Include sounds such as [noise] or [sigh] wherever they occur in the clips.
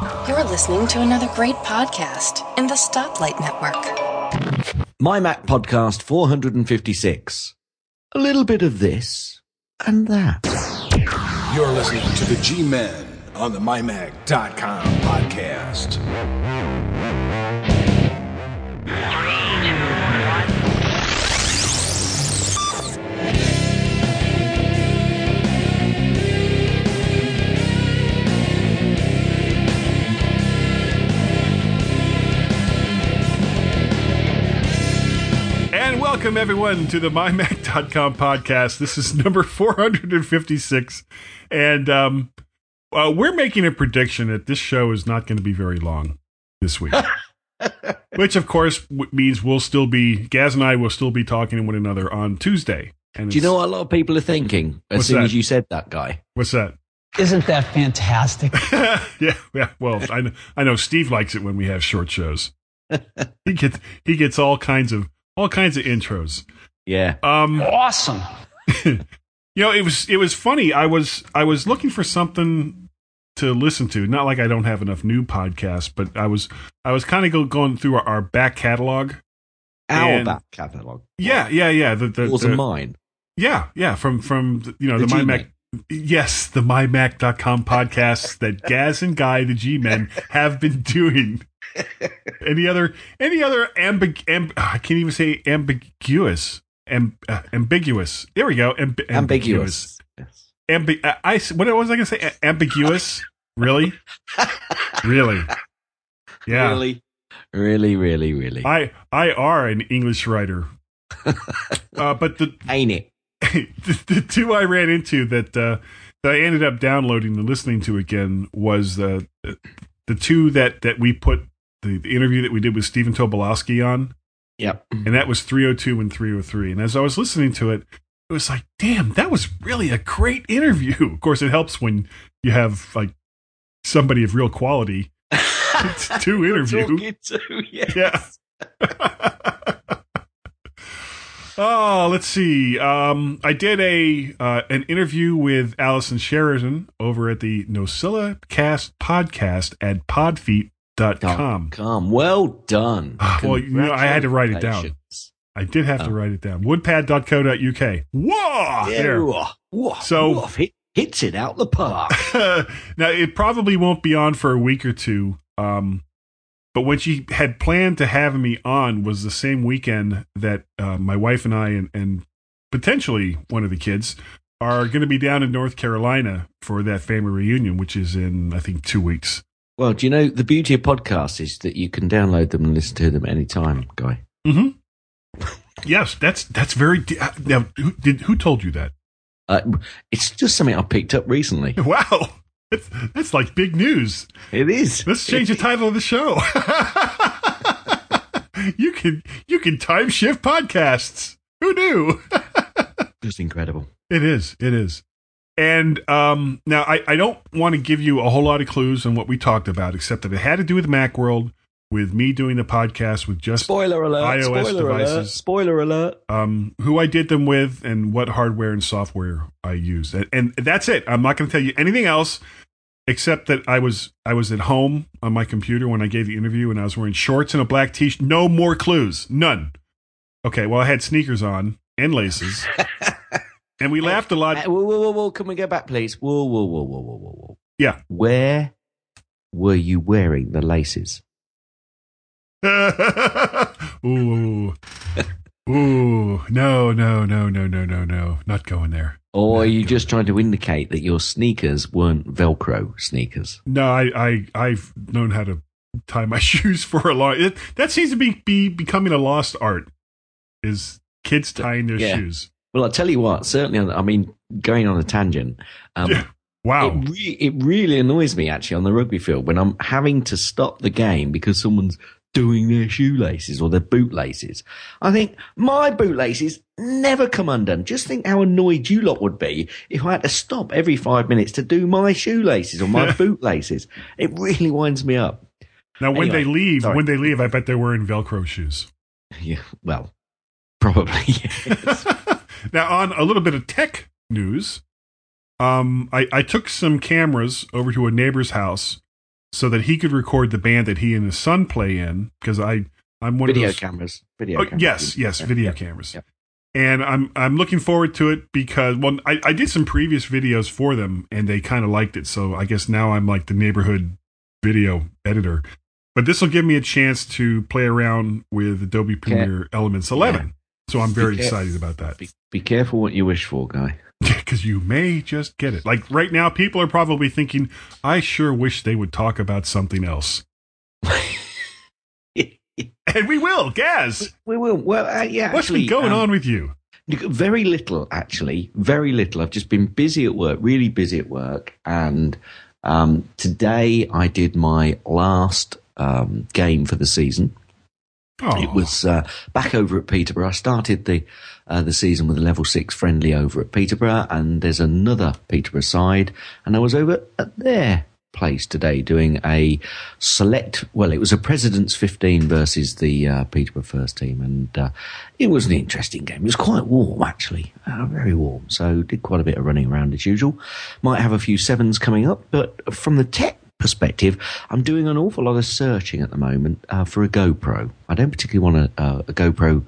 You're listening to another great podcast in the Stoplight Network. My Mac Podcast 456. A little bit of this and that. You're listening to the G Men on the MyMac.com podcast. And welcome everyone to the MyMac.com podcast. This is number 456. And um, uh, we're making a prediction that this show is not going to be very long this week. [laughs] Which, of course, w- means we'll still be, Gaz and I will still be talking to one another on Tuesday. And Do you know what a lot of people are thinking as soon that? as you said that guy? What's that? Isn't that fantastic? [laughs] yeah, yeah. Well, I know, I know Steve likes it when we have short shows. [laughs] he gets he gets all kinds of all kinds of intros. Yeah. Um, awesome. [laughs] you know, it was it was funny. I was I was looking for something to listen to. Not like I don't have enough new podcasts, but I was I was kind of go, going through our, our back catalog. Our And- back catalogue. Yeah, yeah, yeah. The, the, Yours the- mine. Yeah, yeah. From from you know The the, my G-Men. Mac. Yes, the mymac.com podcasts that Gaz and Guy, the G Men, have been doing. Any other any other ambig amb- I can't even say ambiguous Am- uh, ambiguous. There we go. Amb- Ambiguous. Yes. Ambi- uh, I, what was I going to say? A- ambiguous? really? Really? Yeah. Really? Really, really, really. I I are an English writer. [laughs] uh, but the, Ain't it? [laughs] the the two I ran into that uh, that I ended up downloading and listening to again was the the two that that we put the, the interview that we did with Stephen Tobolowsky on, Yep. and that was 302 and 303. And as I was listening to it, it was like, damn, that was really a great interview. [laughs] Of course, it helps when you have like somebody of real quality [laughs] to interview. To, yes. Yeah. [laughs] oh, let's see. Um, I did a uh, an interview with Allison Sheridan over at the Nocilla Cast podcast at podfeet.com. Come. Well done. [sighs] Well, you know, I had to write it down. I did have to Oh. write it down. Woodpad.co.uk. Whoa! Yeah. There. Woof, So- hits it out the park. [laughs] now it probably won't be on for a week or two. Um, but when she had planned to have me on was the same weekend that uh, my wife and I and, and potentially one of the kids are going to be down in North Carolina for that family reunion, which is in I think two weeks. Well, do you know the beauty of podcasts is that you can download them and listen to them anytime, Guy? Mm-hmm. yes, that's that's very. Uh, now, who, did who told you that? Uh, it's just something I picked up recently. [laughs] Wow, that's that's like big news. It is. Let's change the title of the show. [laughs] you can you can time shift podcasts. Who knew? [laughs] Just incredible. it is. It is. And um, now I, I don't want to give you a whole lot of clues on what we talked about, except that it had to do with Macworld, with me doing the podcast with just Spoiler alert. iOS spoiler alert. devices. Spoiler alert. um, who I did them with and what hardware and software I used. And, and that's it. I'm not going to tell you anything else except that I was I was at home on my computer when I gave the interview and I was wearing shorts and a black t-shirt. No more clues. None. Okay, well I had sneakers on and laces. [laughs] and we laughed a lot. whoa, whoa, whoa, whoa. Can we go back, please? Whoa, whoa, whoa, whoa, whoa, whoa, whoa. Yeah. Where were you wearing the laces? [laughs] Ooh. Ooh. No, no, no, no, no, no, no. Not going there. Or are you just trying to indicate that your sneakers weren't Velcro sneakers? No, I, I I've known how to tie my [laughs] shoes for a long. It, that seems to be, be becoming a lost art. Is kids tying their Yeah. shoes? Well, I'll tell you what, certainly, I mean, going on a tangent, um, Yeah. Wow. It, re- it really annoys me actually on the rugby field when I'm having to stop the game because someone's doing their shoelaces or their bootlaces. I think my bootlaces never come undone. Just think how annoyed you lot would be if I had to stop every five minutes to do my shoelaces or my bootlaces. It really winds me up. now, when anyway, they leave, sorry. when they leave, I bet they're wearing Velcro shoes. [laughs] Yeah, well, probably. [laughs] Yes. Now, on a little bit of tech news, um, I, I took some cameras over to a neighbor's house so that he could record the band that he and his son play in. Because I, I'm one Video of those. cameras. Video Oh, cameras. yes, yes, video yeah, cameras. yeah. And I'm I'm looking forward to it because well, I, I did some previous videos for them and they kind of liked it. So I guess now I'm like the neighborhood video editor. But this will give me a chance to play around with Adobe Premiere Elements 11. So I'm very excited about that Be, be careful what you wish for, guy. [laughs] because you may just get it. Like right now, people are probably thinking, "I sure wish they would talk about something else," [laughs] and we will. Gaz, we will. Well, uh, yeah. what's actually, been going um, on with you? Very little, actually. Very little. I've just been busy at work, really busy at work. And um, today I did my last um, game for the season. Oh, It was uh, back over at Peterborough. I started the uh, the season with a level six friendly over at Peterborough, and there's another Peterborough side, and I was over at their place today doing a select. Well, it was a President's 15 versus the uh, Peterborough first team, and uh, it was an interesting game. It was quite warm, actually, uh, very warm. So did quite a bit of running around as usual. Might have a few sevens coming up, but from the tech perspective, I'm doing an awful lot of searching at the moment uh, for a GoPro. I don't particularly want a, uh, a GoPro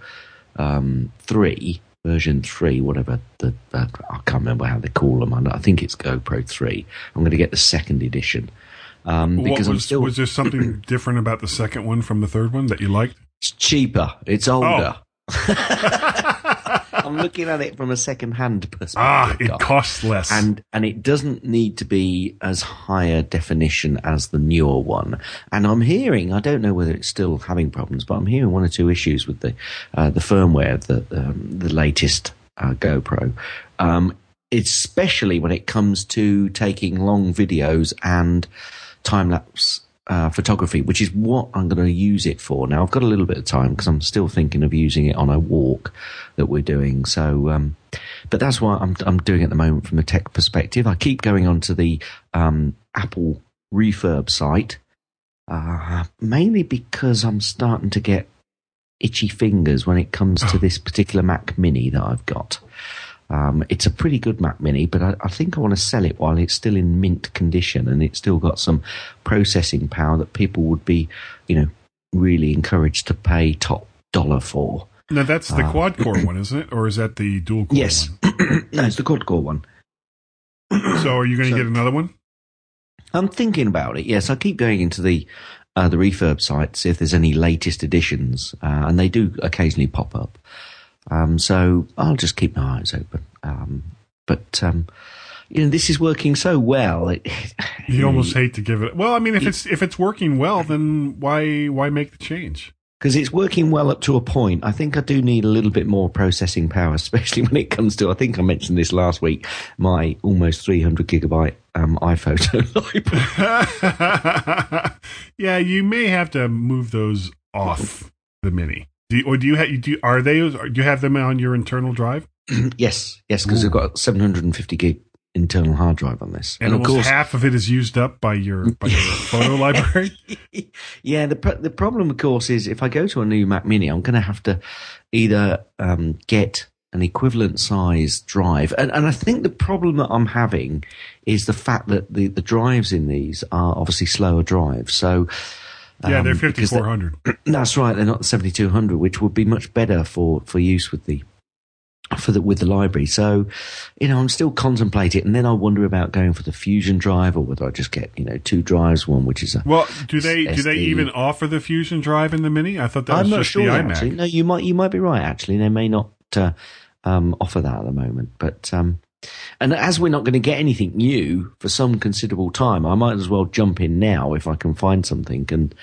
um, 3, version 3, whatever. The, uh, I can't remember how they call them. I I think it's GoPro 3. I'm going to get the second edition. Um, because I'm was still was there something [clears throat] different about the second one from the third one that you liked? it's cheaper. It's older. Oh. [laughs] [laughs] I'm looking at it from a second-hand perspective. Ah, it costs less. and and it doesn't need to be as higher definition as the newer one. And I'm hearing, I don't know whether it's still having problems, but I'm hearing one or two issues with the uh, the firmware of the um, the latest uh, GoPro, um, especially when it comes to taking long videos and time lapse. Uh, photography, which is what I'm going to use it for. Now I've got a little bit of time because I'm still thinking of using it on a walk that we're doing. So, um, but that's what I'm I'm doing at the moment from a tech perspective. I keep going onto the um, Apple refurb site, uh, mainly because I'm starting to get itchy fingers when it comes to this particular Mac Mini that I've got. Um, it's a pretty good Mac Mini, but I, I think I want to sell it while it's still in mint condition and it's still got some processing power that people would be, you know, really encouraged to pay top dollar for. now that's the Ah. quad core [clears throat] one, isn't it, or is that the dual core? Yes, one? [clears throat] no, it's the quad core one. So are you going to So- get another one? I'm thinking about it. Yes, I keep going into the uh, the refurb site see if there's any latest editions, uh, and they do occasionally pop up. Um, so I'll just keep my eyes open. Um, but um, you know, this is working so well. It, [laughs] You almost hate to give it. Well, I mean, if it's if it's working well, then why why make the change? because it's working well up to a point. I think I do need a little bit more processing power, [laughs] especially when it comes to. I think I mentioned this last week. My almost 300 gigabyte um, iPhoto [laughs] library. yeah, you may have to move those off the mini. Do you, or do you have? Do you, are they? Do you have them on your internal drive? [clears throat] yes, yes, because. I've got 750 gig internal hard drive on this, And, almost half of it is used up by your by your [laughs] photo library. [laughs] yeah, the the problem, of course, is if I go to a new Mac Mini, I'm going to have to either um, get an equivalent size drive, and and I think the problem that I'm having is the fact that the the drives in these are obviously slower drives, so. Yeah, they're um, fifty they- four hundred. [clears throat] That's right. They're not 7200, which would be much better for, for use with the for the with the library. So, you know, I'm still contemplating, and then I wonder about going for the Fusion drive, or whether I just get you know two drives, one which is a. Well, do they do they even offer the Fusion drive in the mini? I thought that I'm not just sure the actually. No, you might you might be right. Actually, they may not uh, um, offer that at the moment, but. Um, and as we're not going to get anything new for some considerable time, I might as well jump in now if I can find something and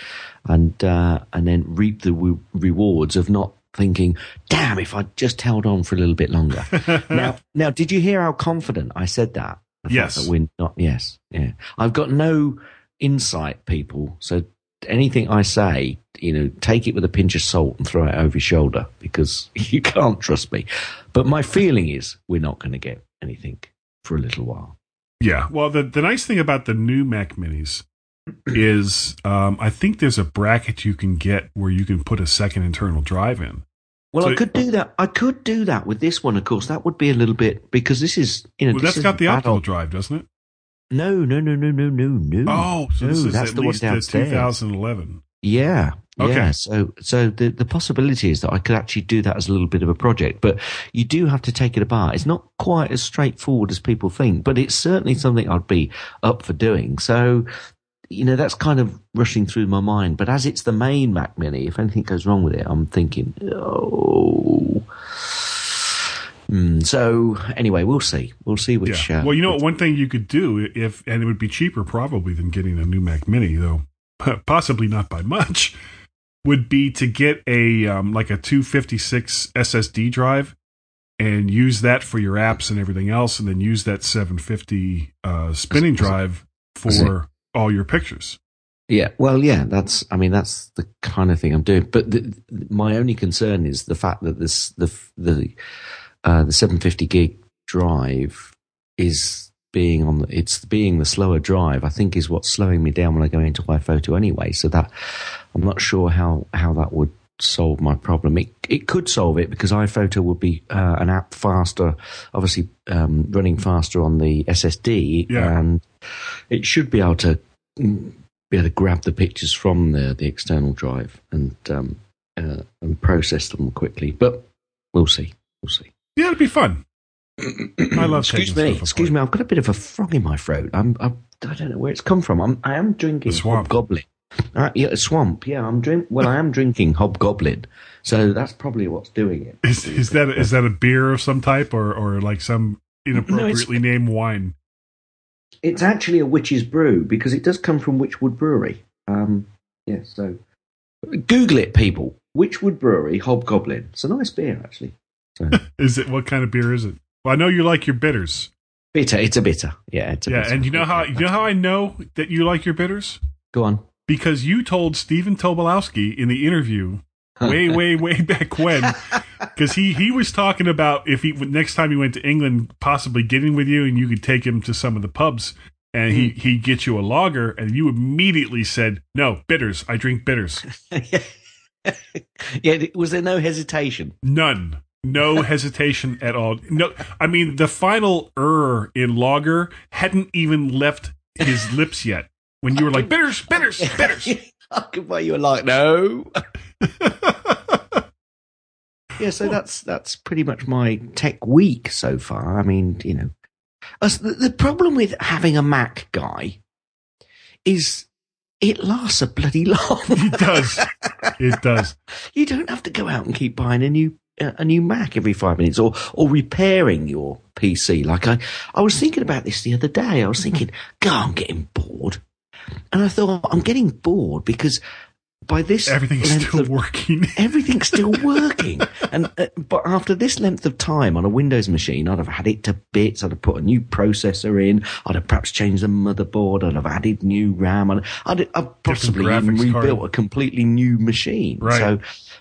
and uh, and then reap the re- rewards of not thinking, "Damn, if I just held on for a little bit longer." [laughs] now, now, did you hear how confident I said that? Fact Yes. that we're not. Yes, yeah. I've got no insight, people. So anything I say, you know, take it with a pinch of salt and throw it over your shoulder because [laughs] you can't trust me. But my feeling is we're not going to get anything for a little while. Yeah. Well, the the nice thing about the new Mac Minis [clears throat] is um, I think there's a bracket you can get where you can put a second internal drive in. Well, So- I could do that. I could do that with this one, of course. That would be a little bit because this is, you know, Well, that's got the optical drive, doesn't it? No, no, no, no, no, no, no. Oh, so no, this is that's at the one downstairs. 2011. Yeah. Okay. Yeah. So, so the, the possibility is that I could actually do that as a little bit of a project, but you do have to take it apart. It's not quite as straightforward as people think, but it's certainly something I'd be up for doing. So, you know, that's kind of rushing through my mind. But as it's the main Mac Mini, if anything goes wrong with it, I'm thinking, oh. Mm, so anyway, we'll see. We'll see which. Yeah. Uh, well, you know, one thing you could do if, and it would be cheaper probably than getting a new Mac Mini, though [laughs] possibly not by much, would be to get a um, like a 256 SSD drive and use that for your apps and everything else, and then use that 750 uh, spinning drive for all your pictures. Yeah, well, yeah, that's. I mean, that's the kind of thing I'm doing. But the, my only concern is the fact that this the the uh, the 750 gig drive is being on. The, it's being the slower drive. I think is what's slowing me down when I go into iPhoto anyway. So that I'm not sure how how that would solve my problem. It it could solve it because iPhoto would be uh, an app faster, obviously um, running faster on the SSD, Yeah. and it should be able to mm, be able to grab the pictures from the the external drive and um, uh, and process them quickly. But we'll see. We'll see. Yeah, it'd be fun. I love Excuse me. Excuse me. I've got a bit of a frog in my throat. I'm. I'm I don't know where it's come from. I'm. I am drinking hobgoblin. Uh, yeah, swamp. Yeah, I'm drink. Well, I am drinking hobgoblin. So that's probably what's doing it. Is, is that is that a beer of some type or or like some inappropriately named wine? It's actually a witch's brew because it does come from Wychwood Brewery. Um. Yeah. So Google it, people. Wychwood Brewery Hobgoblin. It's a nice beer, actually. So [laughs] Is it what kind of beer is it? Well, I know you like your bitters. bitter. It's a bitter. Yeah. It's a Yeah, bitter. and you know how you know how I know that you like your bitters Go on. because you told Stephen Tobolowsky in the interview way, way, way [laughs] back when, because he he was talking about if he next time he went to England, possibly getting with you and you could take him to some of the pubs. And he hmm. he'd get you a lager, and you immediately said, "No bitters. I drink bitters. yeah. [laughs] yeah. Was there no hesitation? None. No hesitation at all. No, I mean the final er in lager hadn't even left his lips yet when you were like bitters, bitters, bitters. [laughs] I could buy you a like no. [laughs] yeah, so that's that's pretty much my tech week so far. I mean, you know, the, the problem with having a Mac guy is it lasts a bloody long. It does. [laughs] It does. you don't have to go out and keep buying a new a new Mac every five minutes or or repairing your PC. Like I, I was thinking about this the other day. I was thinking, God, I'm getting bored, and I thought I'm getting bored because by this Everything's still of- working. [laughs] Everything's still working, and uh, but after this length of time on a Windows machine, I'd have had it to bits. I'd have put a new processor in. I'd have perhaps changed the motherboard. I'd have added new RAM. I'd, I'd, I'd possibly even graphics card. rebuilt a completely new machine. Right. So,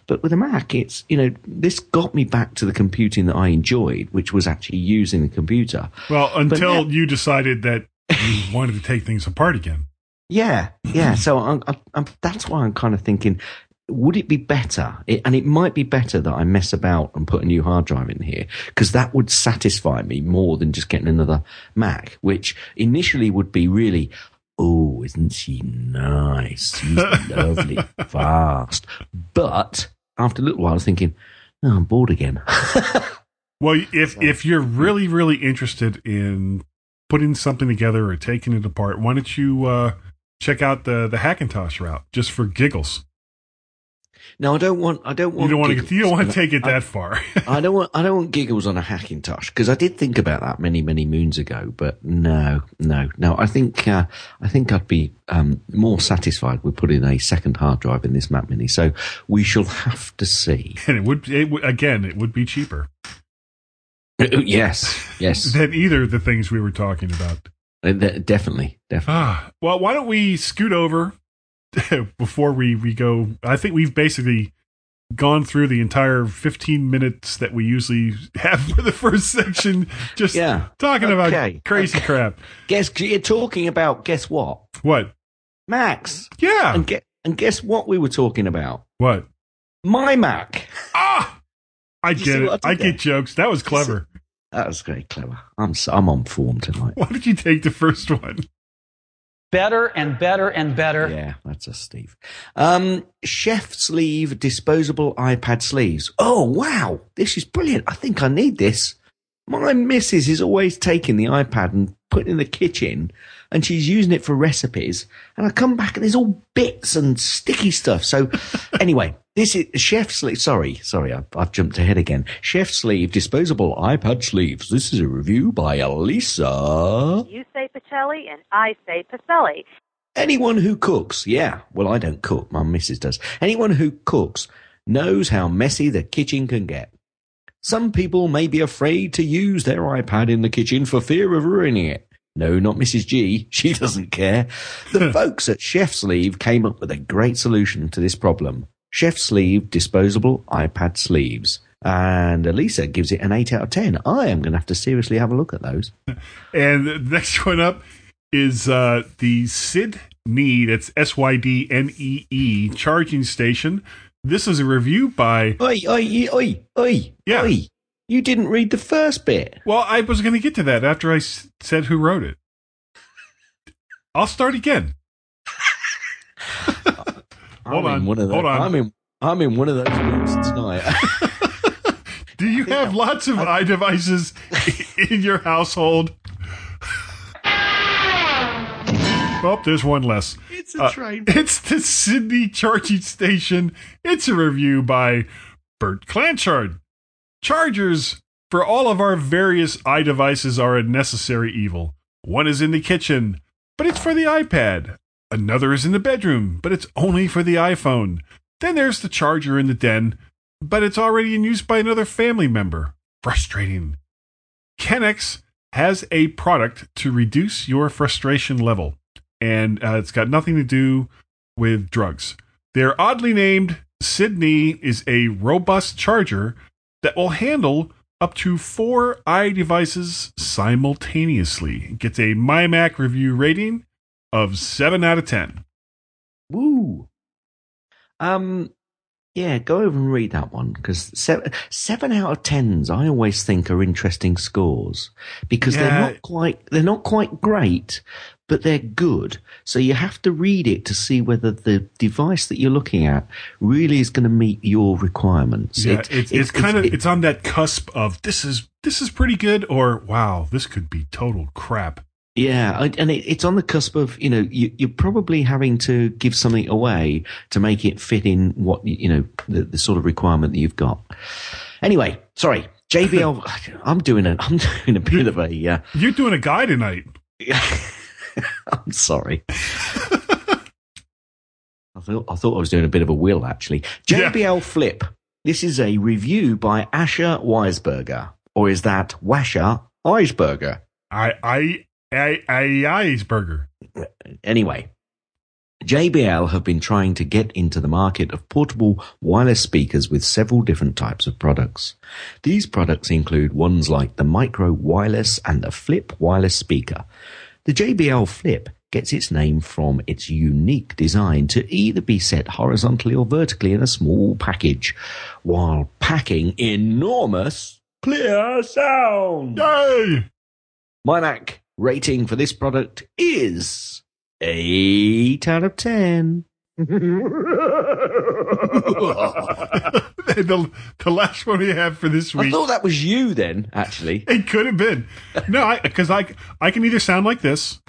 but with a Mac, it's you know this got me back to the computing that I enjoyed, which was actually using the computer. Well, until now- you decided that you [laughs] wanted to take things apart again. Yeah, yeah. So I'm, I'm, I'm, that's why I'm kind of thinking, would it be better? It, and it might be better that I mess about and put a new hard drive in here because that would satisfy me more than just getting another Mac, which initially would be really, oh, isn't she nice? She's [laughs] lovely, fast. But after a little while, I was thinking, oh, I'm bored again. [laughs] Well, if if you're really really interested in putting something together or taking it apart, why don't you uh, check out the the Hackintosh route just for giggles? No, I don't want. I don't want. You don't want to you don't want to take it I- that far. [laughs] I don't want I don't want giggles on a Hackintosh because I did think about that many many moons ago, but no, no, no. I think uh, I think I'd be um, more satisfied with putting a second hard drive in this Mac Mini. So we shall have to see. and it would it would again it would be cheaper yes, yes, [laughs] than either of the things we were talking about. Uh, de- definitely, definitely. Ah, well, why don't we scoot over [laughs] before we, we go? I think we've basically gone through the entire 15 minutes that we usually [laughs] have for the first section, [laughs] just Yeah. talking Okay. about crazy crap. Guess you're talking about guess what, What? Max, Yeah. and get and guess what we were talking about. what? My Mac. Ah! I get it. I I get jokes. That was clever. That was very clever. I'm so, I'm on form tonight. Why did you take the first one? Better and better and better. Yeah, that's a Steve. Um, chef sleeve disposable iPad sleeves. Oh wow, this is brilliant. I think I need this. My missus is always taking the iPad and putting it in the kitchen, and she's using it for recipes. And I come back and there's all bits and sticky stuff. So [laughs] anyway, this is chef sleeve. Sorry, sorry, I've, I've jumped ahead again. Chef sleeve disposable iPad sleeves. This is a review by Elisa. You say Pacelli and I say Pacelli. Anyone who cooks, yeah, well, I don't cook, my missus does. Anyone who cooks knows how messy the kitchen can get. Some people may be afraid to use their iPad in the kitchen for fear of ruining it. No, not Mrs. G. She [laughs] doesn't care. The [laughs] folks at Chef's Sleeve came up with a great solution to this problem. Chef Sleeve disposable iPad sleeves. And Elisa gives it an 8 out of 10. I am going to have to seriously have a look at those. [laughs] And the next one up is uh, the Sid Knee, that's S Y D N E E, charging station. This is a review by. Oi, oi, oi, oi, Yeah. oi. You didn't read the first bit. Well, I was going to get to that after I s- said who wrote it. I'll start again. Hold I'm on, In one of those, hold on. I'm in, I'm in one of those moods tonight. [laughs] [laughs] Do you have lots of iDevices in your household? Oh, there's one less. it's a train. Uh, It's the Sydnee Charging Station. It's a review by Bert Clanchard. Chargers for all of our various iDevices are a necessary evil. One is in the kitchen, but it's for the iPad. Another is in the bedroom, but it's only for the iPhone. Then there's the charger in the den, but it's already in use by another family member. Frustrating. Kanex has a product to reduce your frustration level, and uh, it's got nothing to do with drugs. They're oddly named Sydnee is a robust charger that will handle up to four iDevices simultaneously. It gets a MyMac review rating of 7 out of 10. Woo. Um, yeah, go over and read that one because seven, seven out of tens I always think are interesting scores because they're not quite they're not quite great, but they're good. So you have to read it to see whether the device that you're looking at really is going to meet your requirements. Yeah, It- it's, it- it's kind of it- it's on that cusp of this is this is pretty good or wow, this could be total crap. Yeah, and it, it's on the cusp of you know you, you're probably having to give something away to make it fit in what you know the, the sort of requirement that you've got. Anyway, sorry, JBL. [laughs] I'm doing a I'm [laughs] doing a bit of a. Uh, [laughs] You're doing a guy tonight. I'm sorry. I thought I thought I was doing a bit of a will actually. Yeah. JBL Flip. This is a review by Asher Weisberger, or is that Washer Weisberger? I I I. Anyway, JBL have been trying to get into the market of portable wireless speakers with several different types of products. These products include ones like the Micro Wireless and the Flip Wireless Speaker. The JBL Flip gets its name from its unique design to either be set horizontally or vertically in a small package while packing enormous clear sound. Yay! My Mac rating for this product is 8 out of 10. [laughs] the, the last one we have for this week. I thought that was you then, actually. It could have been. No, I because I I can either sound like this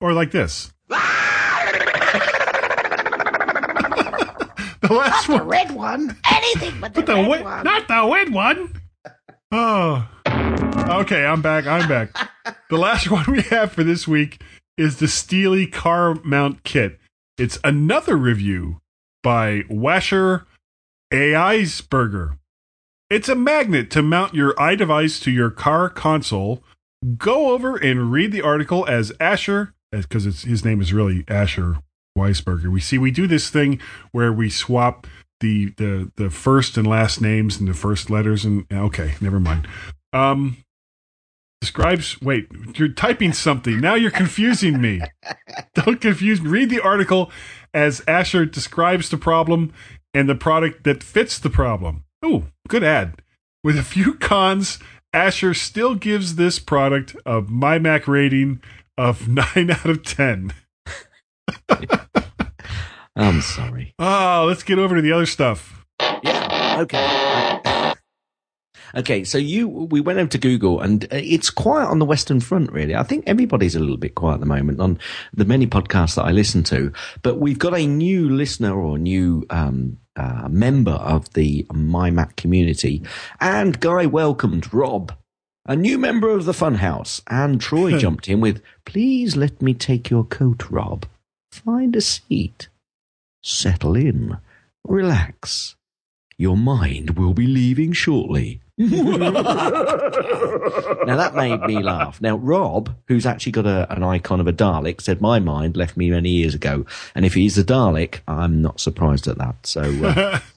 or like this. [laughs] the last one. The red one. Anything but the, But the red wi- one. not the red one. Oh, okay. I'm back. I'm back. The last [laughs] one we have for this week is the Steelie car mount kit. It's another review by Washer Burger. It's a magnet to mount your iDevice to your car console. Go over and read the article as Asher, because his name is really Asher Weisberger. We see we do this thing where we swap the the the first and last names and the first letters and okay, never mind. Um describes wait, you're typing something. Now you're confusing me. [laughs] Don't confuse me. Read the article as Asher describes the problem and the product that fits the problem. Oh, good ad. With a few cons, Asher still gives this product a My Mac rating of [laughs] 9 out of 10. [laughs] I'm sorry. Oh, let's get over to the other stuff. Yeah. Okay. Okay, so you we went over to Google, and uh, it's quiet on the Western Front. Really, I think everybody's a little bit quiet at the moment on the many podcasts that I listen to. But we've got a new listener or new um, uh, member of the My Mac community, and Guy welcomed Rob, a new member of the Funhouse, and Troy [laughs] jumped in with, "Please let me take your coat, Rob. Find a seat, settle in, relax." Your mind will be leaving shortly. [laughs] now that made me laugh. Now Rob, who's actually got a, an icon of a Dalek, said my mind left me many years ago, and if he's a Dalek, I'm not surprised at that. So. Uh, [laughs]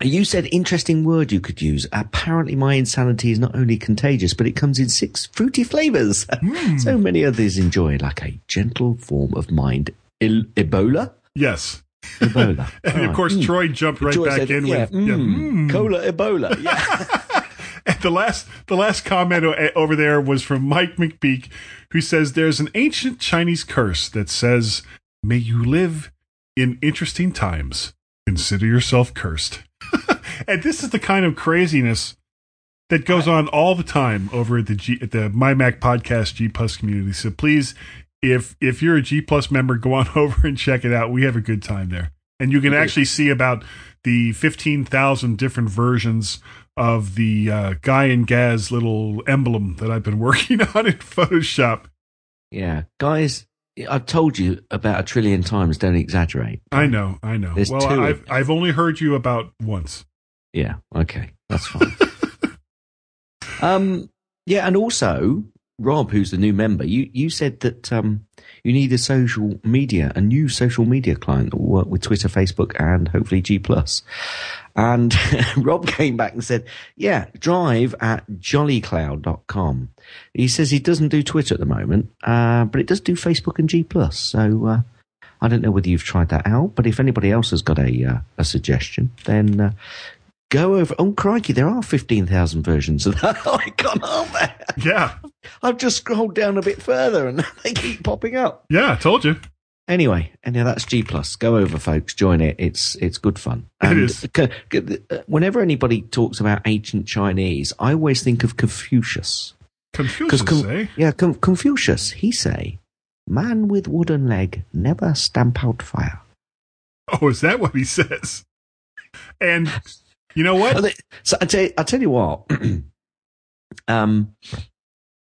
You said interesting word you could use. Apparently, my insanity is not only contagious, but it comes in six fruity flavors. [laughs] so many others enjoy, like a gentle form of mind. Il- Ebola? Yes. Ebola. [laughs] And of Oh, course, mm. Troy jumped right Troy back said, in yeah, with yeah, mm, mm. cola Ebola. Yeah. [laughs] And the last the last comment over there was from Mike McPeak, who says there's an ancient Chinese curse that says, "May you live in interesting times. Consider yourself cursed." [laughs] and this is the kind of craziness that goes on all the time over at the G, at the My Mac Podcast G Plus community. So please, if if you're a G Plus member, go on [laughs] over and check it out. We have a good time there, and you can actually see about the fifteen thousand different versions of the uh, Guy and Gaz little emblem that I've been [laughs] working on in Photoshop. yeah. Guys, I've told you about a trillion times, don't exaggerate. I know, I know. There's well, two I've. I've only heard you about once. Yeah. Okay. That's fine. [laughs] um, yeah. And also, Rob, who's the new member, you, you said that, um, you need a social media, a new social media client that will work with Twitter, Facebook, and hopefully G plus. And [laughs] Rob came back and said, yeah, drive at jollycloud.com. He says he doesn't do Twitter at the moment, uh, but it does do Facebook and G plus. So, uh, I don't know whether you've tried that out, but if anybody else has got a, uh, a suggestion, then, uh, go over. Oh, crikey, there are 15,000 versions of that icon, aren't there? Yeah, I've just scrolled down a bit further and [laughs] they keep popping up. yeah, I told you. Anyway, and that's G plus. Go over, folks. Join it. It's it's good fun. It And is. c- c- Whenever anybody talks about ancient Chinese, I always think of Confucius. Confucius, Con- eh? yeah, Con- Confucius. He say, "Man with wooden leg never stamp out fire." Oh, is that what he says? And you know what? they- So I tell you, I tell you what. [clears throat] um,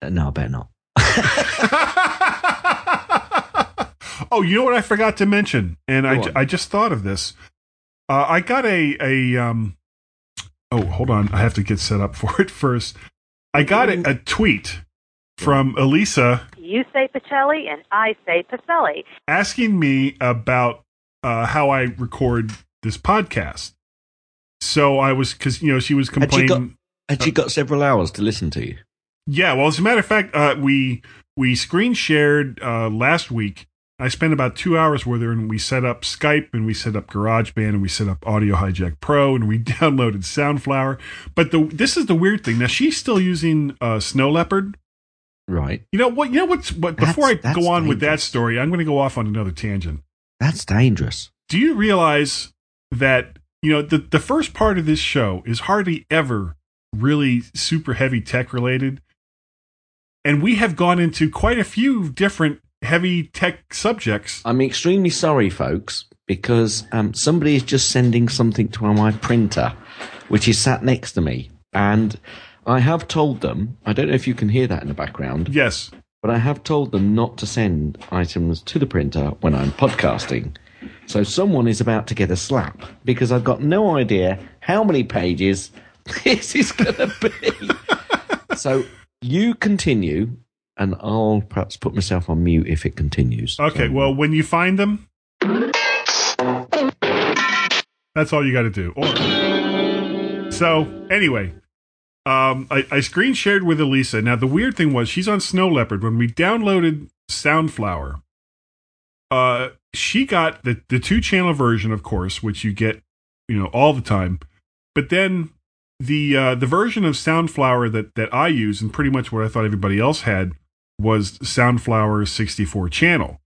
no, I better not. [laughs] oh, you know what I forgot to mention, and I, Go ju- on. I just thought of this. Uh, I got a a um. Oh, hold on. I have to get set up [laughs] for it first. I got a, a tweet from Elisa You say Pacelli and I say Pacelli. asking me about uh, how I record this podcast. So I was because you know she was Had you complaining. got- Had you got several hours to listen to you? Yeah, well, as a matter of fact, uh, we we screen shared uh, last week. I spent about two hours with her, and we set up Skype, and we set up GarageBand, and we set up Audio Hijack Pro, and we [laughs] downloaded Soundflower. But the this is the weird thing. Now she's still using uh, Snow Leopard. Right. You know what? You know what's what? That's- Before I go on with that story, I'm going to go off on another tangent. That's dangerous. Do you realize that you know the the first part of this show is hardly ever really super heavy tech related, and we have gone into quite a few different heavy tech subjects. I'm extremely sorry, folks, because um, somebody is just sending something to my printer, which is sat next to me, and I have told them. I don't know if you can hear that in the background, Yes, but I have told them not to send items to the printer when I'm podcasting. So someone is about to get a slap because I've got no idea how many pages [laughs] this is going to be. [laughs] so you continue, and I'll perhaps put myself on mute if it continues. Okay, So- well, when you find them, that's all you got to do. Or, so, anyway, um, I, I screen shared with Elisa. Now, the weird thing was she's on Snow Leopard. When we downloaded Soundflower, uh, she got the, the two channel version, of course, which you get, you know, all the time. but then the uh, the version of Soundflower that that I use and pretty much what I thought everybody else had was Soundflower 64 channel.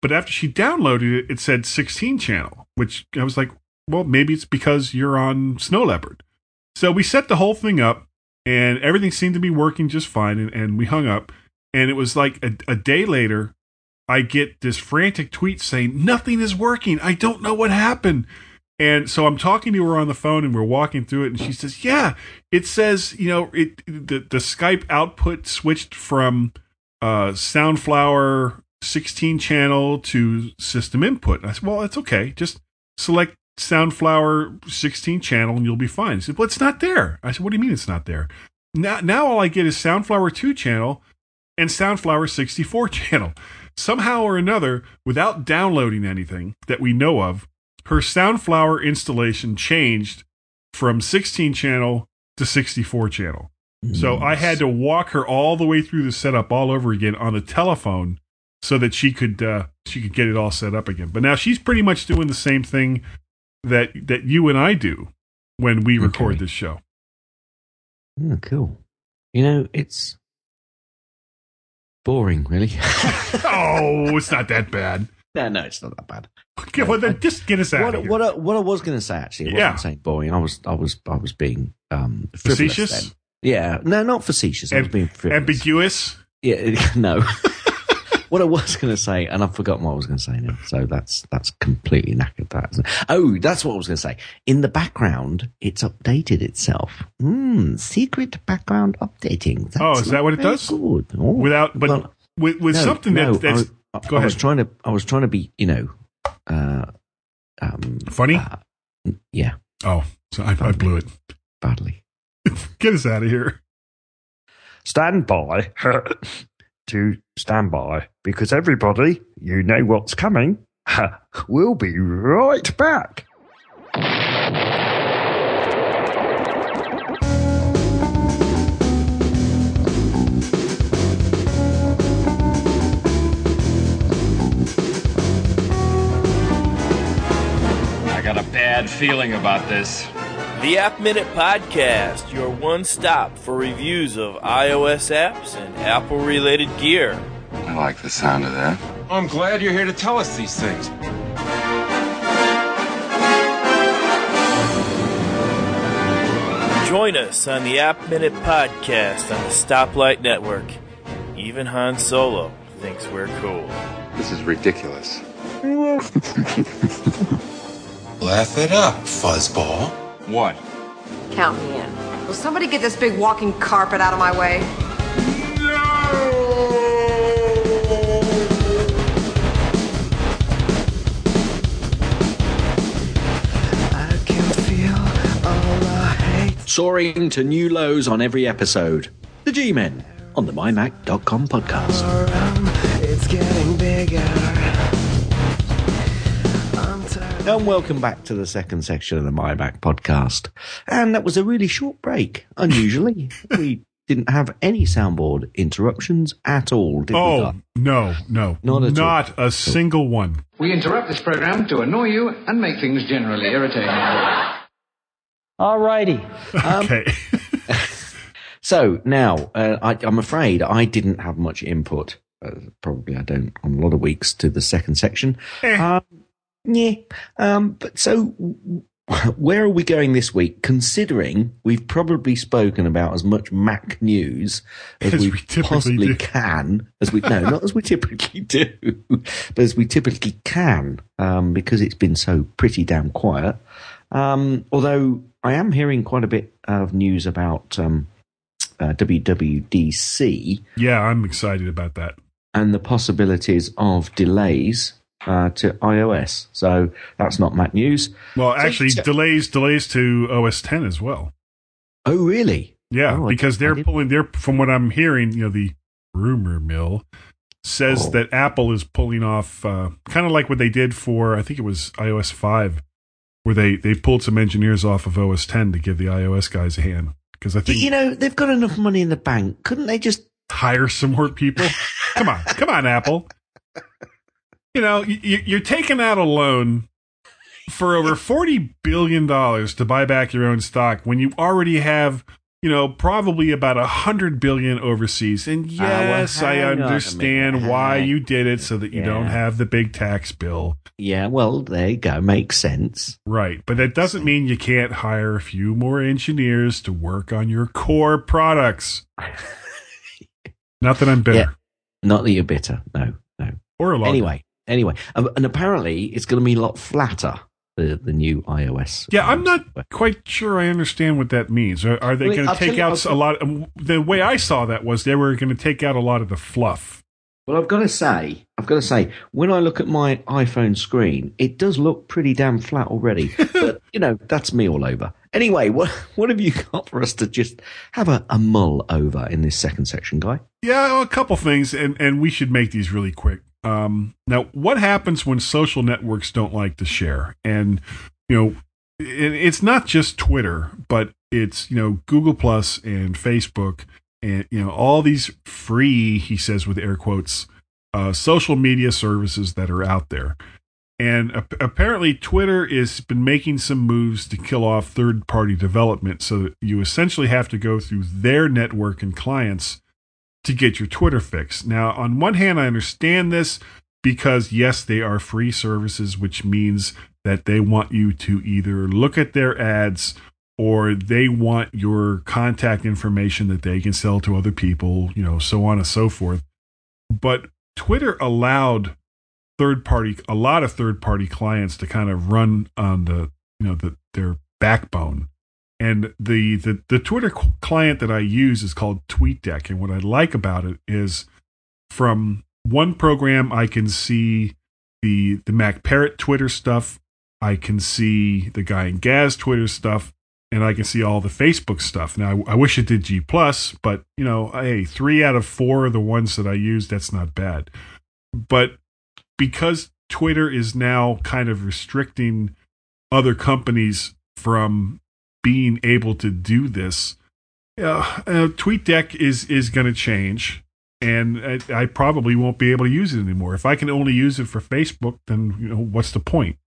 But after she downloaded it, it said 16 channel, which I was like, well, maybe it's because you're on Snow Leopard. So we set the whole thing up, and everything seemed to be working just fine, and, and we hung up. And it was like a, a day later, I get this frantic tweet saying, Nothing is working. I don't know what happened. And so I'm talking to her on the phone and we're walking through it and she says, "Yeah, it says, you know, it the the Skype output switched from uh Soundflower 16 channel to system input." And I said, "Well, it's okay. Just select Soundflower 16 channel and you'll be fine." She said, "Well, it's not there." I said, "What do you mean it's not there?" Now now all I get is Soundflower 2 channel and Soundflower 64 [laughs] channel. Somehow or another, without downloading anything that we know of, her Soundflower installation changed from 16 channel to 64 channel. So I had to walk her all the way through the setup all over again on the telephone so that she could uh, she could get it all set up again. But now she's pretty much doing the same thing that that you and I do when we record this show. Oh, cool. You know, it's boring, really. [laughs] oh, it's not that bad. No, no, it's not that bad. [laughs] Okay, well then just get us out What, of here. what, I, what I was going to say actually, I Yeah. wasn't saying boring. I was, I was, I was being um, Facetious? then. Yeah, no, not facetious. I was Am- being frivolous. ambiguous. Yeah, [laughs] no. [laughs] what I was going to say, and I've forgotten what I was going to say now. So that's that's completely knackered. That oh, that's what I was going to say. In the background, it's updated itself. Hmm, secret background updating. That's Oh, is that what it does? Good. Oh, Without, but well, with, with no, something no, that, that's I, go I was trying to. I was trying to be, you know, uh, um, funny. uh, yeah, oh, so I, I blew it. badly. [laughs] Get us out of here. stand by [laughs] to stand by because everybody, you know what's coming. [laughs] we'll be right back. Got a bad feeling about this. The App Minute Podcast, your one stop for reviews of iOS apps and Apple related gear. I like the sound of that. I'm glad you're here to tell us these things. Join us on the App Minute Podcast on the Stoplight Network. Even Han Solo thinks we're cool. This is ridiculous. [laughs] Laugh it up, fuzzball. What? Count me in. Will somebody get this big walking carpet out of my way? Soaring to new lows on every episode. The G-Men on the mymac.com podcast. And welcome back to the second section of the My Mac podcast. And that was a really short break. Unusually, [laughs] we didn't have any soundboard interruptions at all, did we? Oh Doc? no, no, Not at not a single one. We interrupt this program to annoy you and make things generally irritating. All righty. [laughs] Okay, [laughs] So now, uh, I, I'm afraid I didn't have much input. Uh, probably I don't on a lot of weeks to the second section. Eh. Um, yeah. Um, but so [laughs] where are we going this week? Considering we've probably spoken about as much Mac news as, As we, we possibly do. can, as we no, not as we typically do, [laughs] but as we typically can, um, because it's been so pretty damn quiet. Um, although I am hearing quite a bit of news about um, uh, WWDC yeah, I'm excited about that. and the possibilities of delays uh, to iOS. So that's not Mac news. Well, actually, so- delays delays to OS 10 as well. Oh, really? Yeah, Oh, because they're pulling. They're from what I'm hearing. You know, the rumor mill says Oh. that Apple is pulling off uh, kind of like what they did for I think it was iOS five, where they they pulled some engineers off of OS 10 to give the iOS guys a hand. Because I think You know, they've got enough money in the bank. Couldn't they just hire some more people. [laughs] come on, come on, Apple. You know, you, you're taking out a loan for over [laughs] forty billion dollars to buy back your own stock when you already have you know, probably about a hundred billion overseas. And uh, well, yes, I hang on a understand why you did it so that you don't have the big tax bill. Yeah, well, there you go. Makes sense. Right. But that doesn't mean you can't hire a few more engineers to work on your core products. [laughs] Not that I'm bitter. Yeah. Not that you're bitter. No, no. Or a lot. Anyway, anyway, um, and apparently it's going to be a lot flatter. The the new iOS. Yeah, I'm not quite sure I understand what that means. Are, are they Well, going to take out I'll- a lot? um, The way I saw that was they were going to take out a lot of the fluff. Well, I've got to say, I've got to say, when I look at my iPhone screen, it does look pretty damn flat already. [laughs] but you know, that's me all over. Anyway, [laughs] what what have you got for us to just have a, a mull over in this second section, guy? Yeah, a couple things, and, and we should make these really quick. Um, now, what happens when social networks don't like to share? And you know, it, it's not just Twitter, but it's you know Google Plus and Facebook, and you know all these free, he says with air quotes, uh, social media services that are out there. And ap- apparently, Twitter has been making some moves to kill off third party development. So that you essentially have to go through their network and clients to get your Twitter fix. Now, on one hand, I understand this because, yes, they are free services, which means that they want you to either look at their ads or they want your contact information that they can sell to other people, you know, so on and so forth. But Twitter allowed third party a lot of third party clients to kind of run on the you know the their backbone and the the, the twitter client that i use is called tweetdeck. And what i like about it is from one program i can see the the mac parrot twitter stuff. I can see the guy in gaz twitter stuff. And i can see all the facebook stuff. Now i, I wish it did g plus but you know hey three out of four of the ones that i use that's not bad. But because Twitter is now kind of restricting other companies from being able to do this, uh, uh, TweetDeck is is going to change, and I, I probably won't be able to use it anymore. If I can only use it for Facebook, then you know what's the point?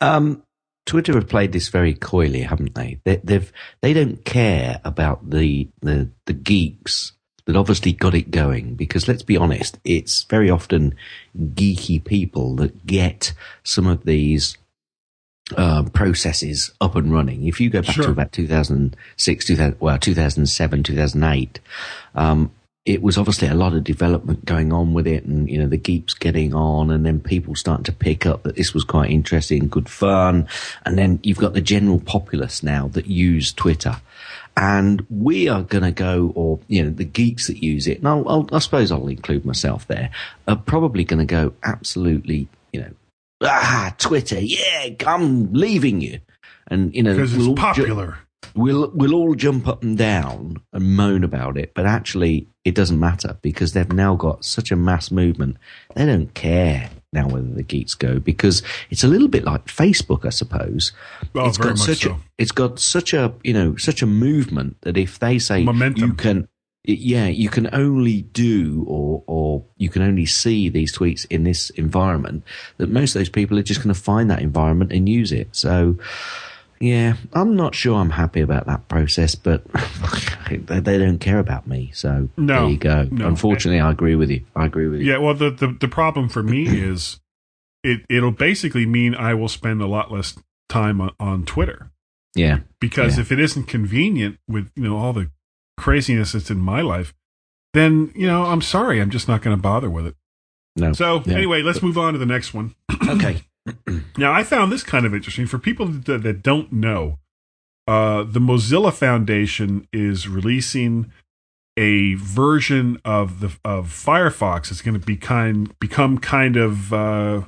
Um, Twitter have played this very coyly, haven't they? they they've they don't care about the the the geeks that obviously got it going because let's be honest, it's very often geeky people that get some of these uh, processes up and running. If you go back Sure. to about 2006, 2000, well, 2007, 2008, um, it was obviously a lot of development going on with it and, you know, the geeks getting on and then people starting to pick up that this was quite interesting, good fun. And then you've got the general populace now that use Twitter. And we are going to go, or, you know, the geeks that use it, and I'll, I'll, I suppose I'll include myself there, are probably going to go absolutely, you know, ah, Twitter, yeah, I'm leaving you. And, you know, Because it's we'll all ju- popular. we'll we'll all jump up and down and moan about it, but actually it doesn't matter because they've now got such a mass movement. They don't care now whether the geeks go because it's a little bit like Facebook, I suppose. Oh, it's very got much such so. a it's got such a you know such a movement that if they say Momentum. you can yeah you can only do or or you can only see these tweets in this environment that most of those people are just going to find that environment and use it so yeah, I'm not sure I'm happy about that process, but [laughs] they, they don't care about me. So No, there you go. no. Unfortunately, I agree with you. I agree with you. Yeah, well, the, the the problem for me [clears throat] is it it'll basically mean I will spend a lot less time on, on Twitter Yeah. because Yeah. if it isn't convenient with you know all the craziness that's in my life, then you know I'm sorry, I'm just not going to bother with it. No. So Yeah. anyway, let's move on to the next one. [clears throat] Okay. [clears throat] Now, I found this kind of interesting for people that, that don't know. Uh, the Mozilla Foundation is releasing a version of the of Firefox. It's going to be kind become kind of uh,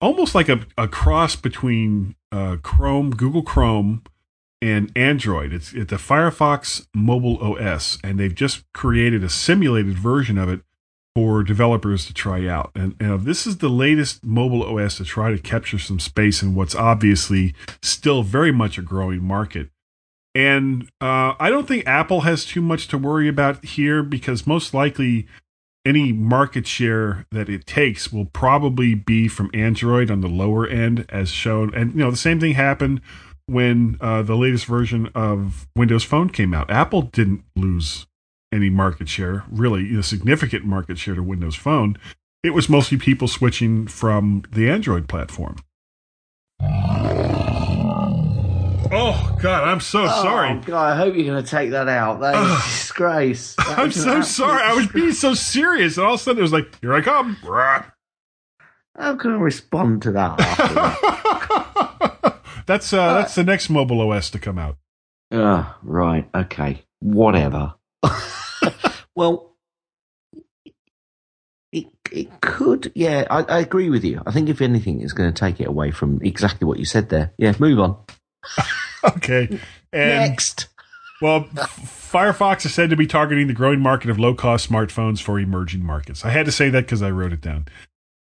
almost like a, a cross between uh, Chrome, Google Chrome, and Android. It's it's a Firefox mobile OS, and they've just created a simulated version of it for developers to try out. And, and this is the latest mobile OS to try to capture some space in what's obviously still very much a growing market. And uh, I don't think Apple has too much to worry about here because most likely any market share that it takes will probably be from Android on the lower end, as shown. And you know, the same thing happened when uh, the latest version of Windows Phone came out. Apple didn't lose any market share, really, a significant market share to Windows Phone. It was mostly people switching from the Android platform. Oh God, I'm so sorry. Oh, God, I hope you're going to take that out. That is a disgrace. [laughs] That I'm so sorry. I was being so serious, and all of a sudden it was like, "Here I come." How can I respond to that? [laughs] after? That's uh, that's the next mobile OS to come out. Ah, right. Okay. Whatever. [laughs] well, it it could. Yeah, I, I agree with you. I think if anything, it's going to take it away from exactly what you said there. Yeah, move on. [laughs] Okay. And Next. well, Firefox is said to be targeting the growing market of low-cost smartphones for emerging markets. I had to say that because I wrote it down.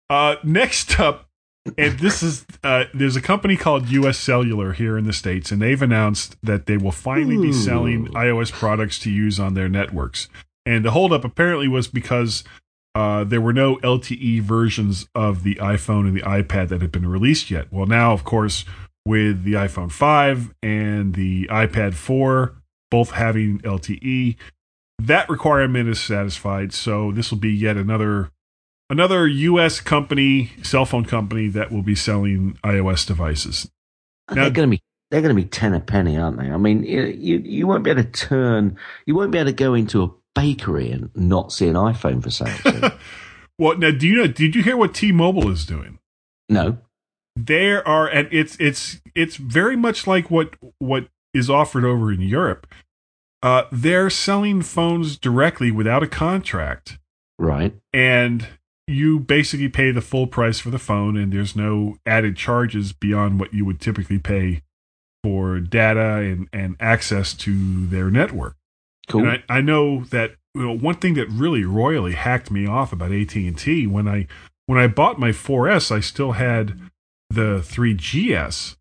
Uh, next up, and this is uh, there's a company called US Cellular here in the states, and they've announced that they will finally be selling iOS products to use on their networks. And the holdup apparently was because uh, there were no LTE versions of the iPhone and the iPad that had been released yet. Well, now, of course, with the iPhone 5 and the iPad 4 both having LTE, that requirement is satisfied. So this will be yet another another U.S. company, cell phone company that will be selling iOS devices. Now- they're going to be they're going to be ten a penny, aren't they? I mean, you, you won't be able to turn, you won't be able to go into a bakery and not see an iPhone for sale. [laughs] Well, now, do you know? Did you hear what T-Mobile is doing? no, There are, and it's it's it's very much like what what is offered over in Europe. Uh, they're selling phones directly without a contract. right? and you basically pay the full price for the phone and there's no added charges beyond what you would typically pay for data and, and access to their network. Cool. And I, I know that you know, one thing that really royally hacked me off about AT&T when I when I bought my 4S, I still had the 3GS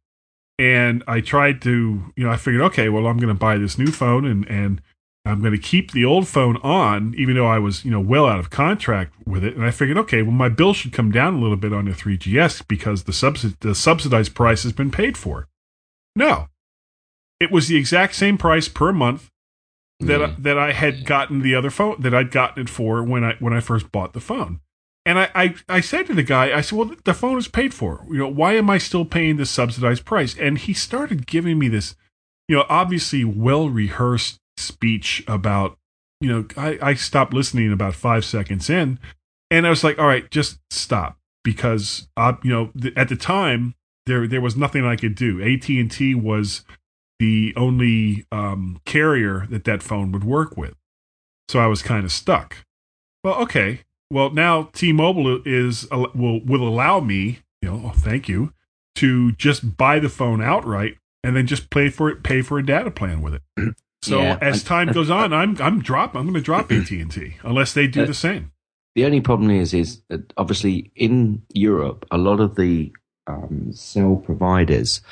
and I tried to, you know, I figured, okay, well, I'm going to buy this new phone and, and I'm going to keep the old phone on, even though I was, you know, well out of contract with it. And I figured, okay, well, my bill should come down a little bit on the 3GS because the, subsid- the subsidized price has been paid for. No, it was the exact same price per month that Yeah. that I had gotten the other phone that I'd gotten it for when I when I first bought the phone. And I, I, I said to the guy, I said, well, the phone is paid for. You know, why am I still paying this subsidized price? And he started giving me this, you know, obviously well rehearsed speech about, you know, I, I stopped listening about five seconds in, and I was like, all right, just stop because, uh, you know, th- at the time there there was nothing I could do. AT and T was the only um, carrier that that phone would work with, so I was kind of stuck. Well, okay. Well, now T-Mobile is will will allow me, you know, oh, thank you, to just buy the phone outright and then just pay for it, pay for a data plan with it. [clears throat] So Yeah, as time goes on, [laughs] I'm I'm drop I'm going to drop AT and T unless they do Uh, the same. The only problem is, is obviously in Europe, a lot of the um, cell providers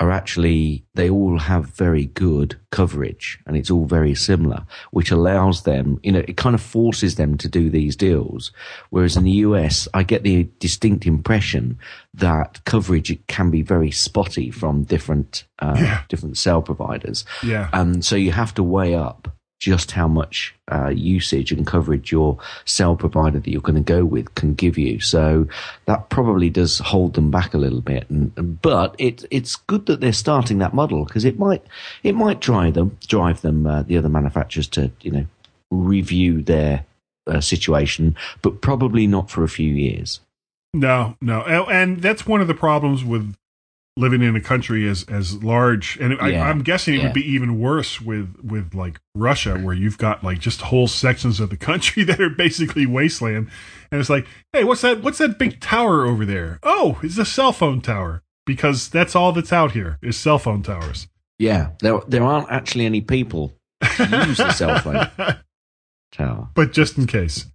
are actually they all have very good coverage, and it's all very similar, which allows them, you know, it kind of forces them to do these deals. Whereas in the US, I get the distinct impression that coverage can be very spotty from different uh, Yeah. different cell providers. Yeah. And so you have to weigh up just how much uh, usage and coverage your cell provider that you're going to go with can give you. So that probably does hold them back a little bit. And, but it, it's good that they're starting that model because it might it might drive them drive them uh, the other manufacturers to you know review their uh, situation, but probably not for a few years. No, no, and, and that's one of the problems with living in a country as as large. And I, Yeah, I'm guessing it yeah. would be even worse with with like Russia, where you've got like just whole sections of the country [laughs] that are basically wasteland. And it's like, hey, what's that? What's that big tower over there? Oh, it's a cell phone tower because that's all that's out here is cell phone towers. Yeah, there there aren't actually any people to use the cell phone [laughs] tower. but just in case.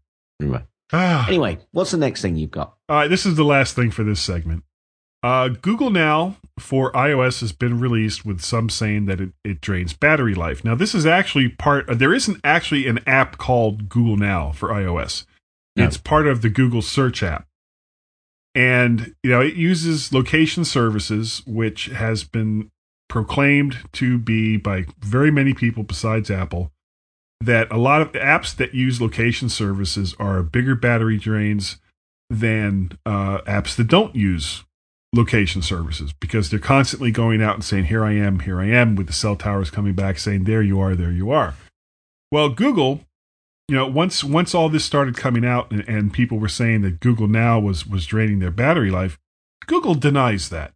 Anyway. Ah. Anyway, what's the next thing you've got? All right, this is the last thing for this segment. Uh, Google Now for iOS has been released with some saying that it, it drains battery life. Now, this is actually part, uh, there isn't actually an app called Google Now for iOS. No. It's part of the Google search app. And, you know, it uses location services, which has been proclaimed to be by very many people besides Apple that a lot of apps that use location services are bigger battery drains than uh, apps that don't use location services because they're constantly going out and saying, Here I am, here I am, with the cell towers coming back saying, There you are, there you are. Well, Google, you know, once once all this started coming out and, and people were saying that Google now was was draining their battery life, Google denies that.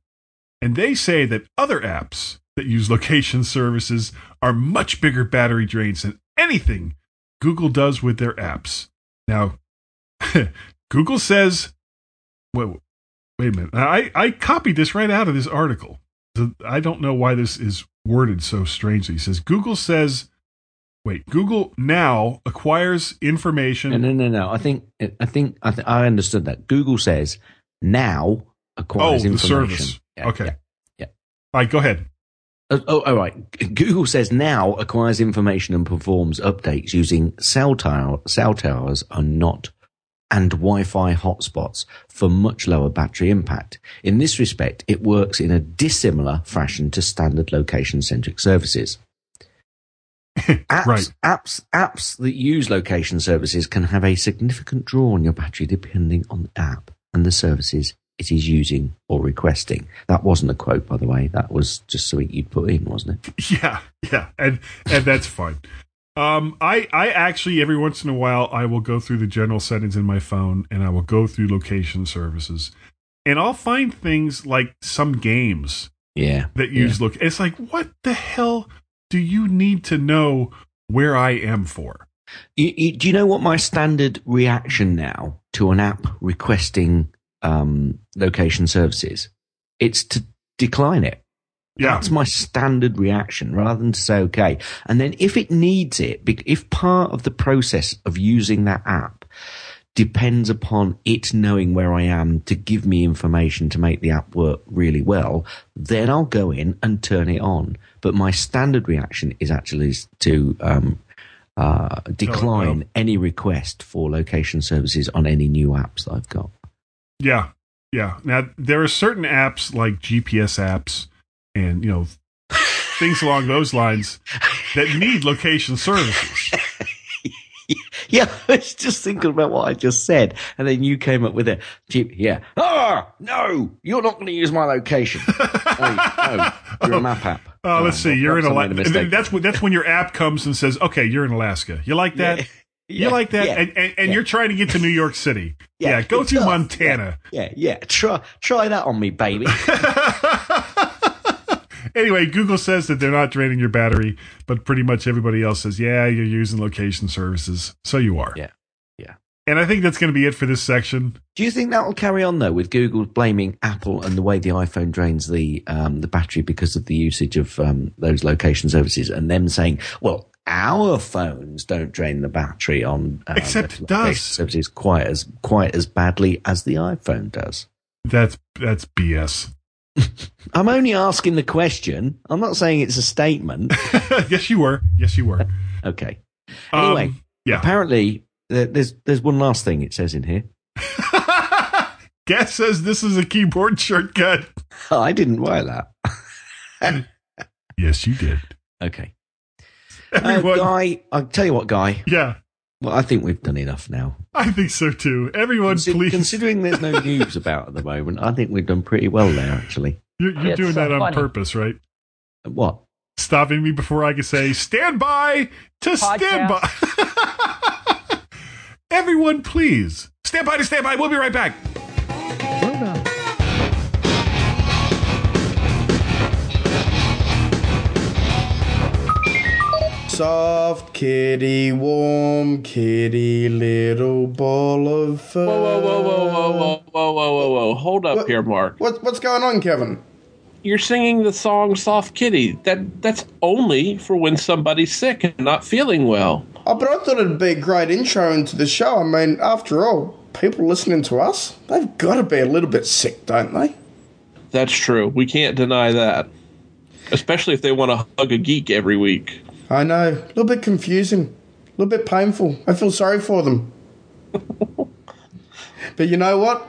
And they say that other apps that use [laughs] location services are much bigger battery drains than anything Google does with their apps. Now, [laughs] Google says, wait, wait a minute. I, I copied this right out of this article. I don't know why this is worded so strangely. He says, Google says, wait, Google now acquires information. No, no, no, no. I think, I think, I, th- I understood that. Google says now acquires oh, the service. Yeah, okay. yeah, yeah. All right, go ahead. Oh, oh, all right. Google says now acquires information and performs updates using cell tower, cell towers are not and Wi-Fi hotspots for much lower battery impact. In this respect, it works in a dissimilar fashion to standard location-centric services. [laughs] apps, Right. apps, apps that use location services can have a significant draw on your battery depending on the app and the services it is using or requesting. That wasn't a quote, by the way. That was just something you'd put in, wasn't it? [laughs] Yeah, yeah, and and that's fine. Um, I I actually every once in a while I will go through the general settings in my phone and I will go through location services, and I'll find things like some games Yeah. that use look. It's like what the hell do you need to know where I am for? You, you, do you know what my standard reaction now to an app requesting um, location services? It's to decline it. Yeah. That's my standard reaction rather than to say, okay. And then if it needs it, if part of the process of using that app depends upon it knowing where I am to give me information to make the app work really well, then I'll go in and turn it on. But my standard reaction is actually to um, uh, decline no. any request for location services on any new apps that I've got. Yeah, yeah. Now there are certain apps like GPS apps and you know things along those lines that need location services. [laughs] Yeah, I was just thinking about what I just said, and then you came up with it. Yeah. Ah, no, you're not going to use my location. [laughs] oh, no, you're a map app. Oh, let's see. You're in Alaska. made a mistake. That's when that's when your app comes and says, "Okay, you're in Alaska." You like that? [laughs] Yeah. You like that? yeah, and and, and yeah. you're trying to get to New York City. Yeah, Yeah, go good to stuff. Montana. Yeah, yeah. Try try that on me, baby. Anyway, Google says that they're not draining your battery, but pretty much everybody else says, "Yeah, you're using location services." So you are. Yeah, yeah. And I think that's going to be it for this section. Do you think that will carry on though, with Google blaming Apple and the way the iPhone drains the um, the battery because of the usage of um, those location services, and them saying, "Well, our phones don't drain the battery on um, Except it does. services quite as quite as badly as the iPhone does." That's that's BS. [laughs] I'm only asking the question. I'm not saying it's a statement. [laughs] yes, you were. Yes, you were. [laughs] Okay. Um, Anyway, yeah. apparently there's there's one last thing it says in here. Gaz says this is a keyboard shortcut. I didn't write that. Yes, you did. Okay. Uh, guy, I'll tell you what, guy. yeah, Well, I think we've done enough now. I think so too. Everyone, Consi- please. Considering there's no [laughs] news about at the moment, I think we've done pretty well there, actually. You're, you're doing so that on funny. purpose, right? What? Stopping me before I can say stand by to stand by. [laughs] Everyone, please stand by to stand by. We'll be right back. Soft kitty, warm kitty, little ball of fur. Whoa, whoa, whoa, whoa, whoa, whoa, whoa, whoa, whoa. Hold up What- here, Mark. What, what's going on, Kevin? You're singing the song Soft Kitty. That that's only for when somebody's sick and not feeling well. Oh, but I thought it'd be a great intro into the show. I mean, after all, people listening to us, they've got to be a little bit sick, don't they? That's true. We can't deny that. Especially if they want to hug a geek every week. I know. A little bit confusing, a little bit painful. I feel sorry for them. [laughs] But you know what?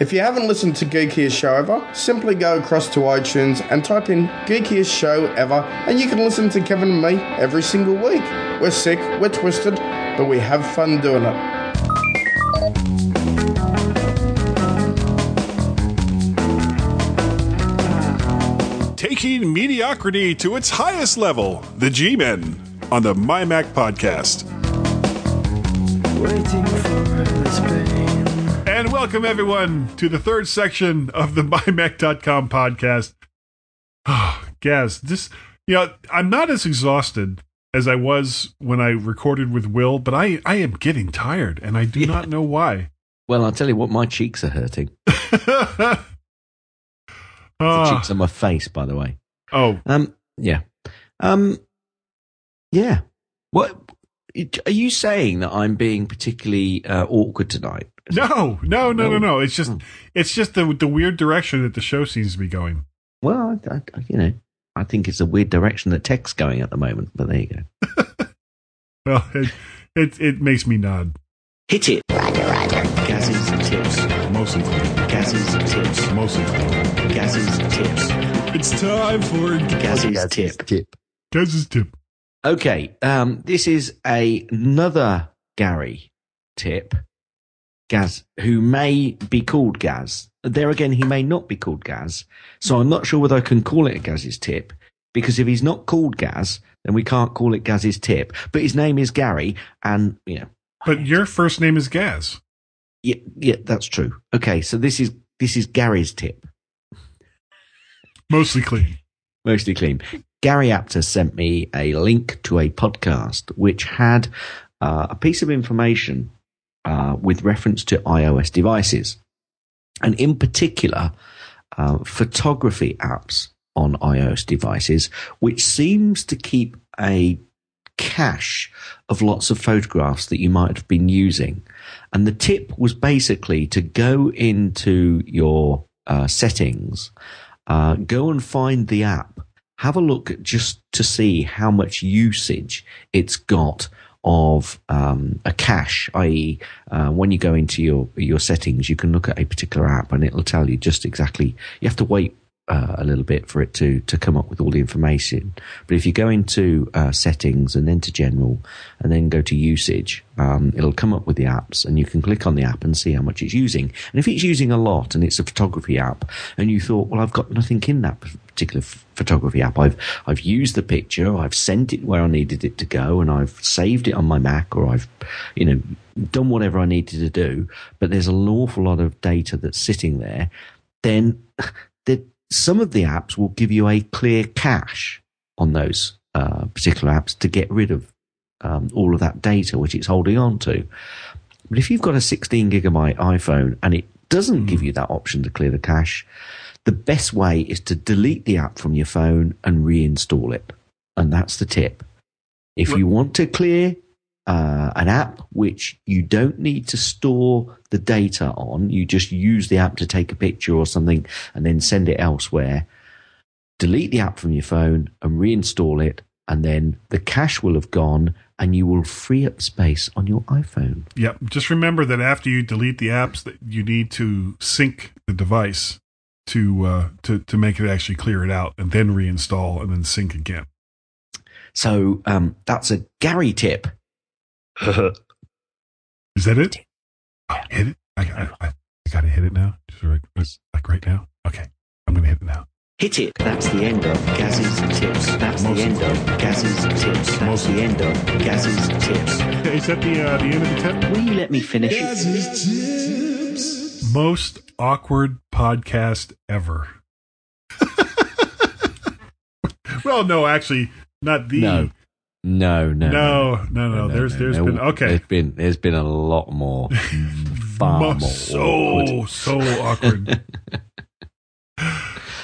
If you haven't listened to Geekiest Show Ever, simply go across to iTunes and type in Geekiest Show Ever, and you can listen to Kevin and me every single week. We're sick, we're twisted, but we have fun doing it. Taking mediocrity to its highest level, the G Men on the My Mac podcast. And welcome everyone to the third section of the [laughs] MyMac.com podcast. Oh, [sighs] Gaz, this you know, I'm not as exhausted as I was when I recorded with Will, but I, I am getting tired and I do not know why. Well, I'll tell you what, my cheeks are hurting. [laughs] The Ah, cheeks on my face, by the way. oh, Um, yeah. Um, yeah. What are you saying that I'm being particularly uh, awkward tonight? no, no, no, no, No. no. It's just Oh. it's just the the weird direction that the show seems to be going. Well, I, I, you know, I think it's a weird direction that tech's going at the moment. But there you go. [laughs] Well, it it, it makes me nod. Hit it. Roger, Roger. Gaz's tips. Mostly Gaz's tips. mostly Gaz's tips. It's time for Gaz's tip. Tip. Gaz's tip. Okay, um, this is a, another Gary tip. Gaz, who may be called Gaz. There again, he may not be called Gaz. So I'm not sure whether I can call it a Gaz's tip, because if he's not called Gaz, then we can't call it Gaz's tip. But his name is Gary, and, you know, But your first name is Gaz. Yeah, yeah, that's true. Okay, so this is, this is Gary's tip. Mostly clean. mostly clean. Gary Apter sent me a link to a podcast which had uh, a piece of information uh, with reference to iOS devices, and in particular, uh, photography apps on iOS devices, which seems to keep a cache of lots of photographs that you might have been using. And the tip was basically to go into your uh, settings, uh, go and find the app, have a look just to see how much usage it's got of um, a cache, i.e., uh, when you go into your your settings, you can look at a particular app and it'll tell you just exactly. You have to wait uh, a little bit for it to to come up with all the information. But if you go into uh, settings and then to general and then go to usage, um, it'll come up with the apps and you can click on the app and see how much it's using. And if it's using a lot and it's a photography app and you thought, well, I've got nothing in that particular f- photography app. I've I've used the picture, I've sent it where I needed it to go, and I've saved it on my Mac, or I've you know done whatever I needed to do. But there's an awful lot of data that's sitting there. Then the, [laughs] some of the apps will give you a clear cache on those uh, particular apps to get rid of um, all of that data which it's holding on to. But if you've got a 16 gigabyte iPhone and it doesn't give you that option to clear the cache, the best way is to delete the app from your phone and reinstall it. And that's the tip. If you want to clear uh, an app which you don't need to store the data on, you just use the app to take a picture or something and then send it elsewhere, delete the app from your phone and reinstall it. And then the cache will have gone and you will free up space on your iPhone. Yep. Just remember that after you delete the apps, that you need to sync the device to uh, to to make it actually clear it out, and then reinstall and then sync again. So um, that's a Gary tip. [laughs] Is that it? Oh, hit it. I, I, I, I got to hit it now. Just right, like right now. Okay, I'm gonna hit it now. Hit it. That's the end of Gaz's tips. That's the end of Gaz's tips. That's the end of Gaz's tips. Is that the uh, the end of the tip? Will you let me finish? It? Most awkward podcast ever. [laughs] well, no, actually, not the. No. No, no, No, no, no. no There's there's been okay. There's been there's been a lot more, [laughs] far Mo- more. so awkward. so awkward. [laughs]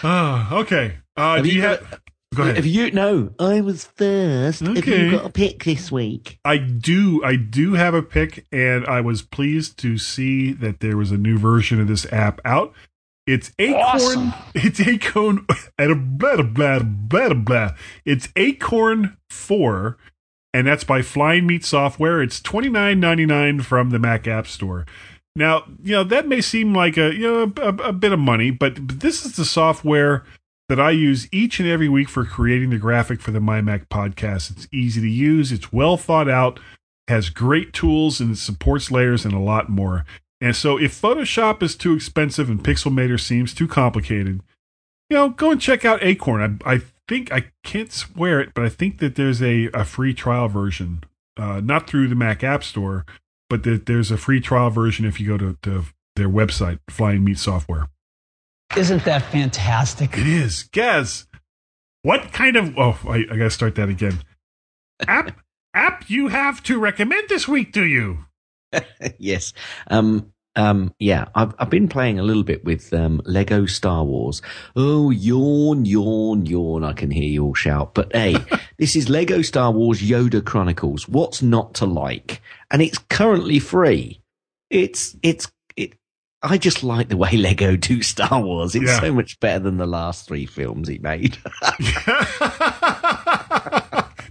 Ah, okay. Uh, Have do you, you have? Go ahead. Have you? No, I was first. Have Okay. you got a pick this week? I do. I do have a pick, and I was pleased to see that there was a new version of this app out. It's Acorn. Awesome. [laughs] It's Acorn. [laughs] Blah, blah, blah, blah, blah. It's Acorn Four, and that's by Flying Meat Software. It's twenty nine ninety nine from the Mac App Store. Now, you know, that may seem like a, you know, a, a bit of money, but, but this is the software that I use each and every week for creating the graphic for the My Mac podcast. It's easy to use, it's well thought out, has great tools, and it supports layers and a lot more. And so if Photoshop is too expensive and Pixelmator seems too complicated, you know, go and check out Acorn. I, I think, I can't swear it, but I think that there's a, a free trial version, uh, not through the Mac App Store, but that there's a free trial version if you go to, to their website, Flying Meat Software. Isn't that fantastic? It is. Gaz, what kind of. Oh, I, I got to start that again. App, [laughs] app you have to recommend this week, do you? [laughs] yes. Um, um, yeah, I've, I've been playing a little bit with um, Lego Star Wars. Oh, yawn, yawn, yawn. I can hear you all shout. But hey, [laughs] this is Lego Star Wars Yoda Chronicles. What's not to like? And it's currently free. It's, it's, it, I just like the way [laughs] Lego do Star Wars. It's Yeah. so much better than the last three films he made.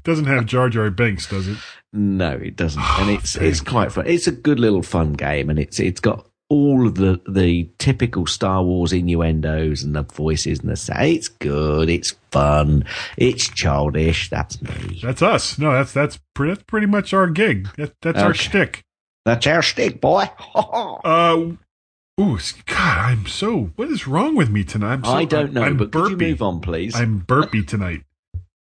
Doesn't have Jar Jar Binks, does it? No, it doesn't, and it's it's quite fun. It's a good little fun game, and it's it's got all of the the typical Star Wars innuendos and the voices and the sound. It's good. It's fun. It's childish. That's me. That's us. No, that's that's pretty, that's pretty much our gig. That, that's our shtick. That's our stick, boy. [laughs] Uh, ooh, God, I'm so. What is wrong with me tonight? I'm so, I don't know, I'm but could you burpy. move on, please? I'm burpy tonight.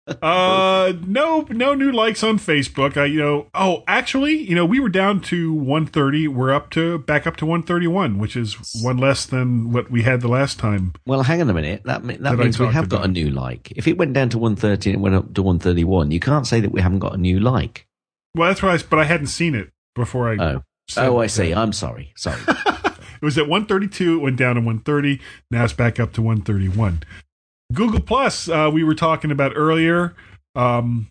Uh, no, no new likes on Facebook. I, you know, oh, actually, you know, we were down to 130. We're up to back up to 131, which is one less than what we had the last time. Well, hang on a minute. That that That means we have got a new like. If it went down to 130 and it went up to 131, you can't say that we haven't got a new like. Well, that's right but I hadn't seen it before I. Oh, oh, I that. see. I'm sorry. Sorry. [laughs] It was at 132. It went down to 130. Now it's back up to 131. Google Plus, uh, we were talking about earlier. Um,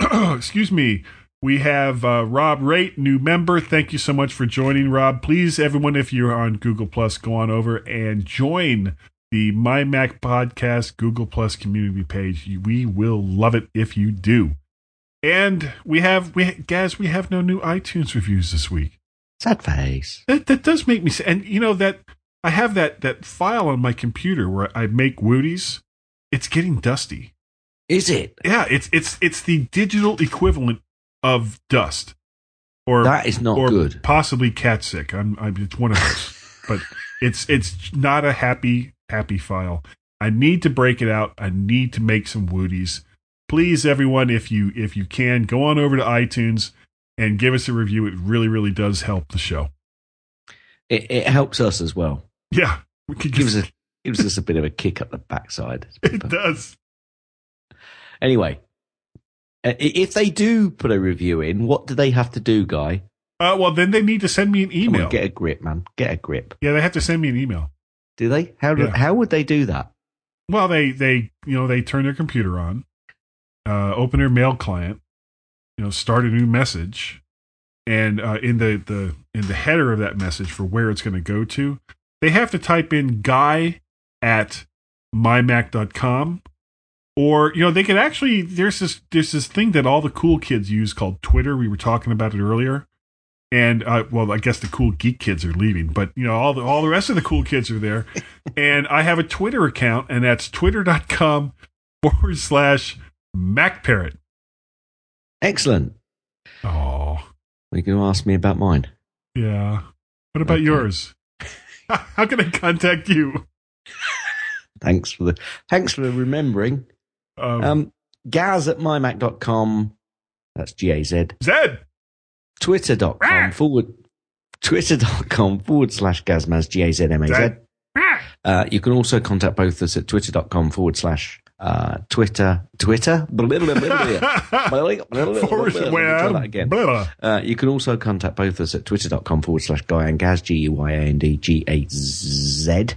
[clears throat] excuse me. We have uh, Rob Rate, new member. Thank you so much for joining, Rob. Please, everyone, if you're on Google Plus, go on over and join the My Mac Podcast Google Plus community page. We will love it if you do. And we have, we guys, we have no new iTunes reviews this week. Sad face. That that does make me sad. And you know that I have that that file on my computer where I make woodies. It's getting dusty. Is it? Yeah, it's it's it's the digital equivalent of dust. Or That is not or good. Possibly cat sick. I'm, I'm it's one of those. but [laughs] it's it's not a happy happy file. I need to break it out. I need to make some woodies. Please, everyone, if you if you can, go on over to iTunes and give us a review. It really really does help the show. It, it helps us as well. Yeah, we could just, us gives us a bit of a kick up the backside. [laughs] it does. Anyway, uh, if they do put a review in, what do they have to do, guy? Uh, well, then they need to send me an email. on, get a grip, man. Get a grip. yeah, they have to send me an email. Do they? How do, Yeah. how would they do that? Well, they they you know they turn their computer on, uh, open their mail client, you know, start a new message, and uh, in the the in the header of that message for where it's going to go to, they have to type in guy at mymac.com or you know they could actually there's this there's this thing that all the cool kids use called twitter. We were talking about it earlier. And uh, well i guess the cool geek kids are leaving but you know all the all the rest of the cool kids are there. [laughs] And i have a twitter account and that's twitter.com [laughs] forward slash macparrot. Excellent. oh Are you going to ask me about mine? yeah. What about Okay. yours? [laughs] How can i contact you Thanks for the thanks for remembering. um, Um, Gaz at mymac.com. That's G A Z. zed Twitter.com forward twitter.com forward slash Gazmaz G A Z M A Z. Uh, you can also contact both us at twitter.com forward slash uh, Twitter. Twitter? Forward- Try well, that again. blah. Uh, you can also contact both us at twitter.com forward slash Guy and Gaz, G U Y A N D G A Z. Zed.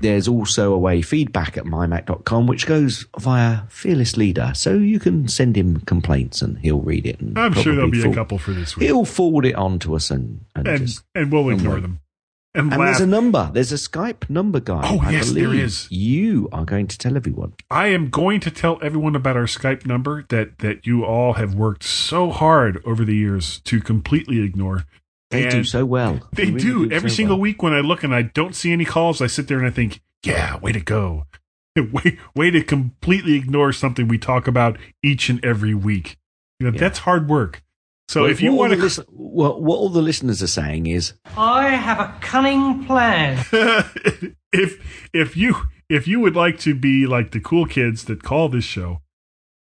There's also a way feedback at mymac.com, which goes via Fearless Leader. So you can send him complaints and he'll read it. And i'm sure there'll be a couple for this week He'll forward it on to us and, and, and just. and we'll ignore them and, And there's a number. There's a Skype number, guy. Oh, I yes, there is. You are going to tell everyone. I am going to tell everyone about our Skype number that that you all have worked so hard over the years to completely ignore. They do so well. [laughs] They really do. Every so single well. week when I look and I don't see any calls, I sit there and I think, yeah, way to go. [laughs] way, way to completely ignore something we talk about each and every week. You know, that's hard work. So Well, if you want to, listen- what, what all the listeners are saying is, I have a cunning plan. [laughs] if if you if you would like to be like the cool kids that call this show,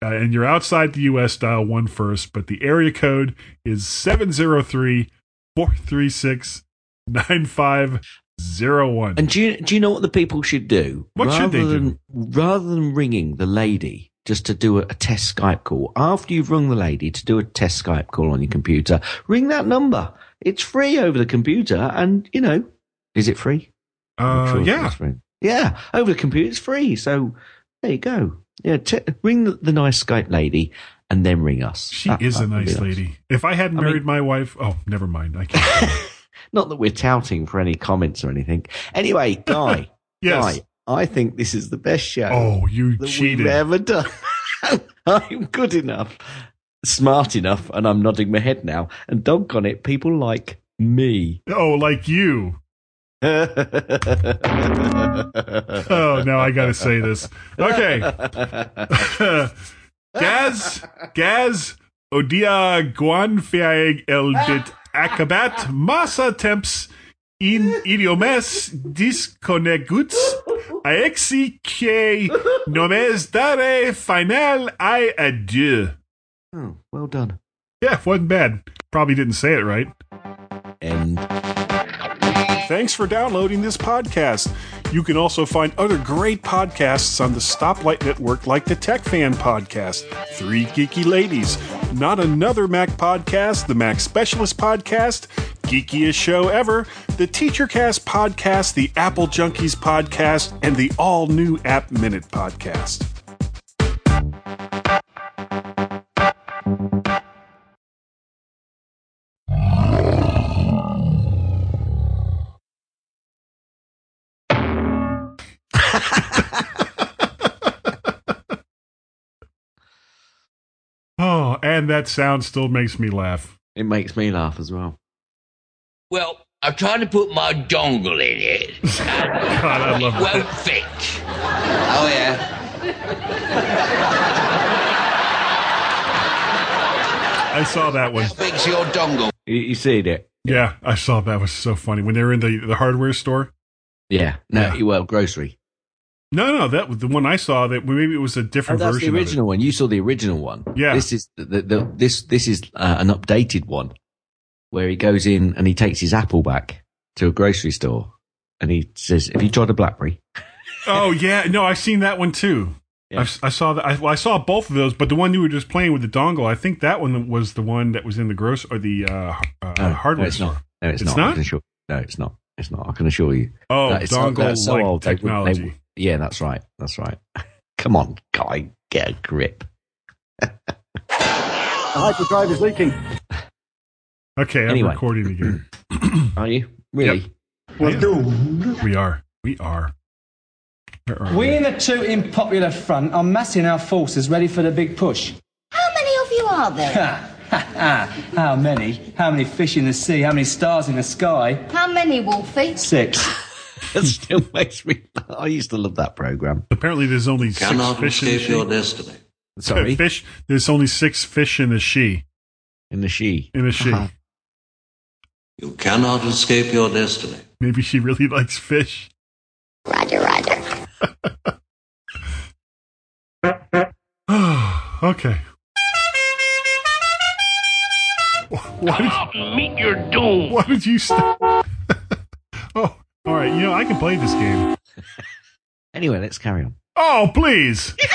uh, and you're outside the U.S., dial one first, but the area code is 703 436 9501. and do you, do you know what the people should do? What should they Rather do? Rather than ringing the lady just to do a, a test Skype call, after you've rung the lady to do a test Skype call on your computer, ring that number. It's free over the computer, and you know, is it free? Uh, sure yeah. free. Yeah, over the computer, it's free. So there you go. Yeah, t- ring the, the nice Skype lady and then ring us. She That- is that a nice lady. If I hadn't I mean- married my wife, oh, never mind. I can't. [laughs] Not that we're touting for any comments or anything. Anyway, Guy, [laughs] Yes. Guy, I think this is the best show oh, you that cheated. we've ever done. [laughs] I'm good enough, smart enough, and I'm nodding my head now. And doggone it, people like me. Oh, like you. [laughs] oh, now I got to say this. Okay. [laughs] Gaz, Gaz, Odia el dit acabat massa temps in idiomes disconeguts aexi que nomes dare final i adieu. Oh, well done. Yeah, wasn't bad. Probably didn't say it right. And Thanks for downloading this podcast. You can also find other great podcasts on the Stoplight Network, like the Tech Fan Podcast, Three Geeky Ladies, Not Another Mac Podcast, the Mac Specialist Podcast, Geekiest Show Ever, the TeacherCast Podcast, the Apple Junkies Podcast, and the all new App Minute Podcast. And that sound still makes me laugh. it makes me laugh as well. Well, I tried to put my dongle in it. [laughs] God, I love it won't fit. Oh, yeah. I saw that one. Fix your dongle. You, you seen it? Yeah, I saw that was so funny when they were in the, the hardware store. Yeah. No, Yeah. well, grocery. No, no, that was the one I saw. That maybe it was a Oh, different version. the version. original one. You saw the original one. Yeah. This is the, the, the this this is uh, an updated one where he goes in and he takes his apple back to a grocery store and he says, "Have you tried a blackberry?" [laughs] Oh yeah, no, I've seen that one too. Yeah. I saw that. I, well, I saw both of those, but the one you were just playing with the dongle, I think that one was the one that was in the gross or the uh, uh, No, hardware no, it's store. not. No, it's, It's not. Not? assure, no, it's not. It's not. I can assure you. Oh, dongle that's so like old. They wouldn't- they technology. wou- yeah, that's right. That's right. [laughs] Come on, guy, get a grip. The hyperdrive is leaking. Okay, I'm Anyway. recording again. [clears throat] Are you really? We're doomed. we are. We are. Where are We in the Tooting Popular Front are massing our forces ready for the big push. How many of you are there? [laughs] How many? How many fish in the sea? How many stars in the sky? How many, Wolfie? Six. [laughs] That still makes me. I used to love that program. Apparently, there's only six Cannot fish in the escape your she. destiny. Sorry, [laughs] Fish. There's only six fish in the she. in the she. In the she. Uh-huh. You cannot escape your destiny. Maybe she really likes fish. Roger, Roger. [sighs] okay. Why did, up and meet your doom. why did you stop? All right. You know, I can play this game. [laughs] Anyway, let's carry on. Oh, please. [laughs]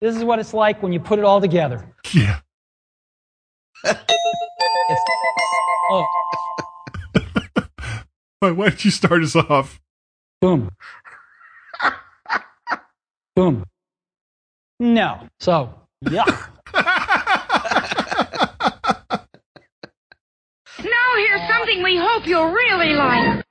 This is what it's like when you put it all together. Yeah. Oh. [laughs] why, why did you start us off? Boom. Boom. No. So, yeah. [laughs] now here's something we hope you'll really like.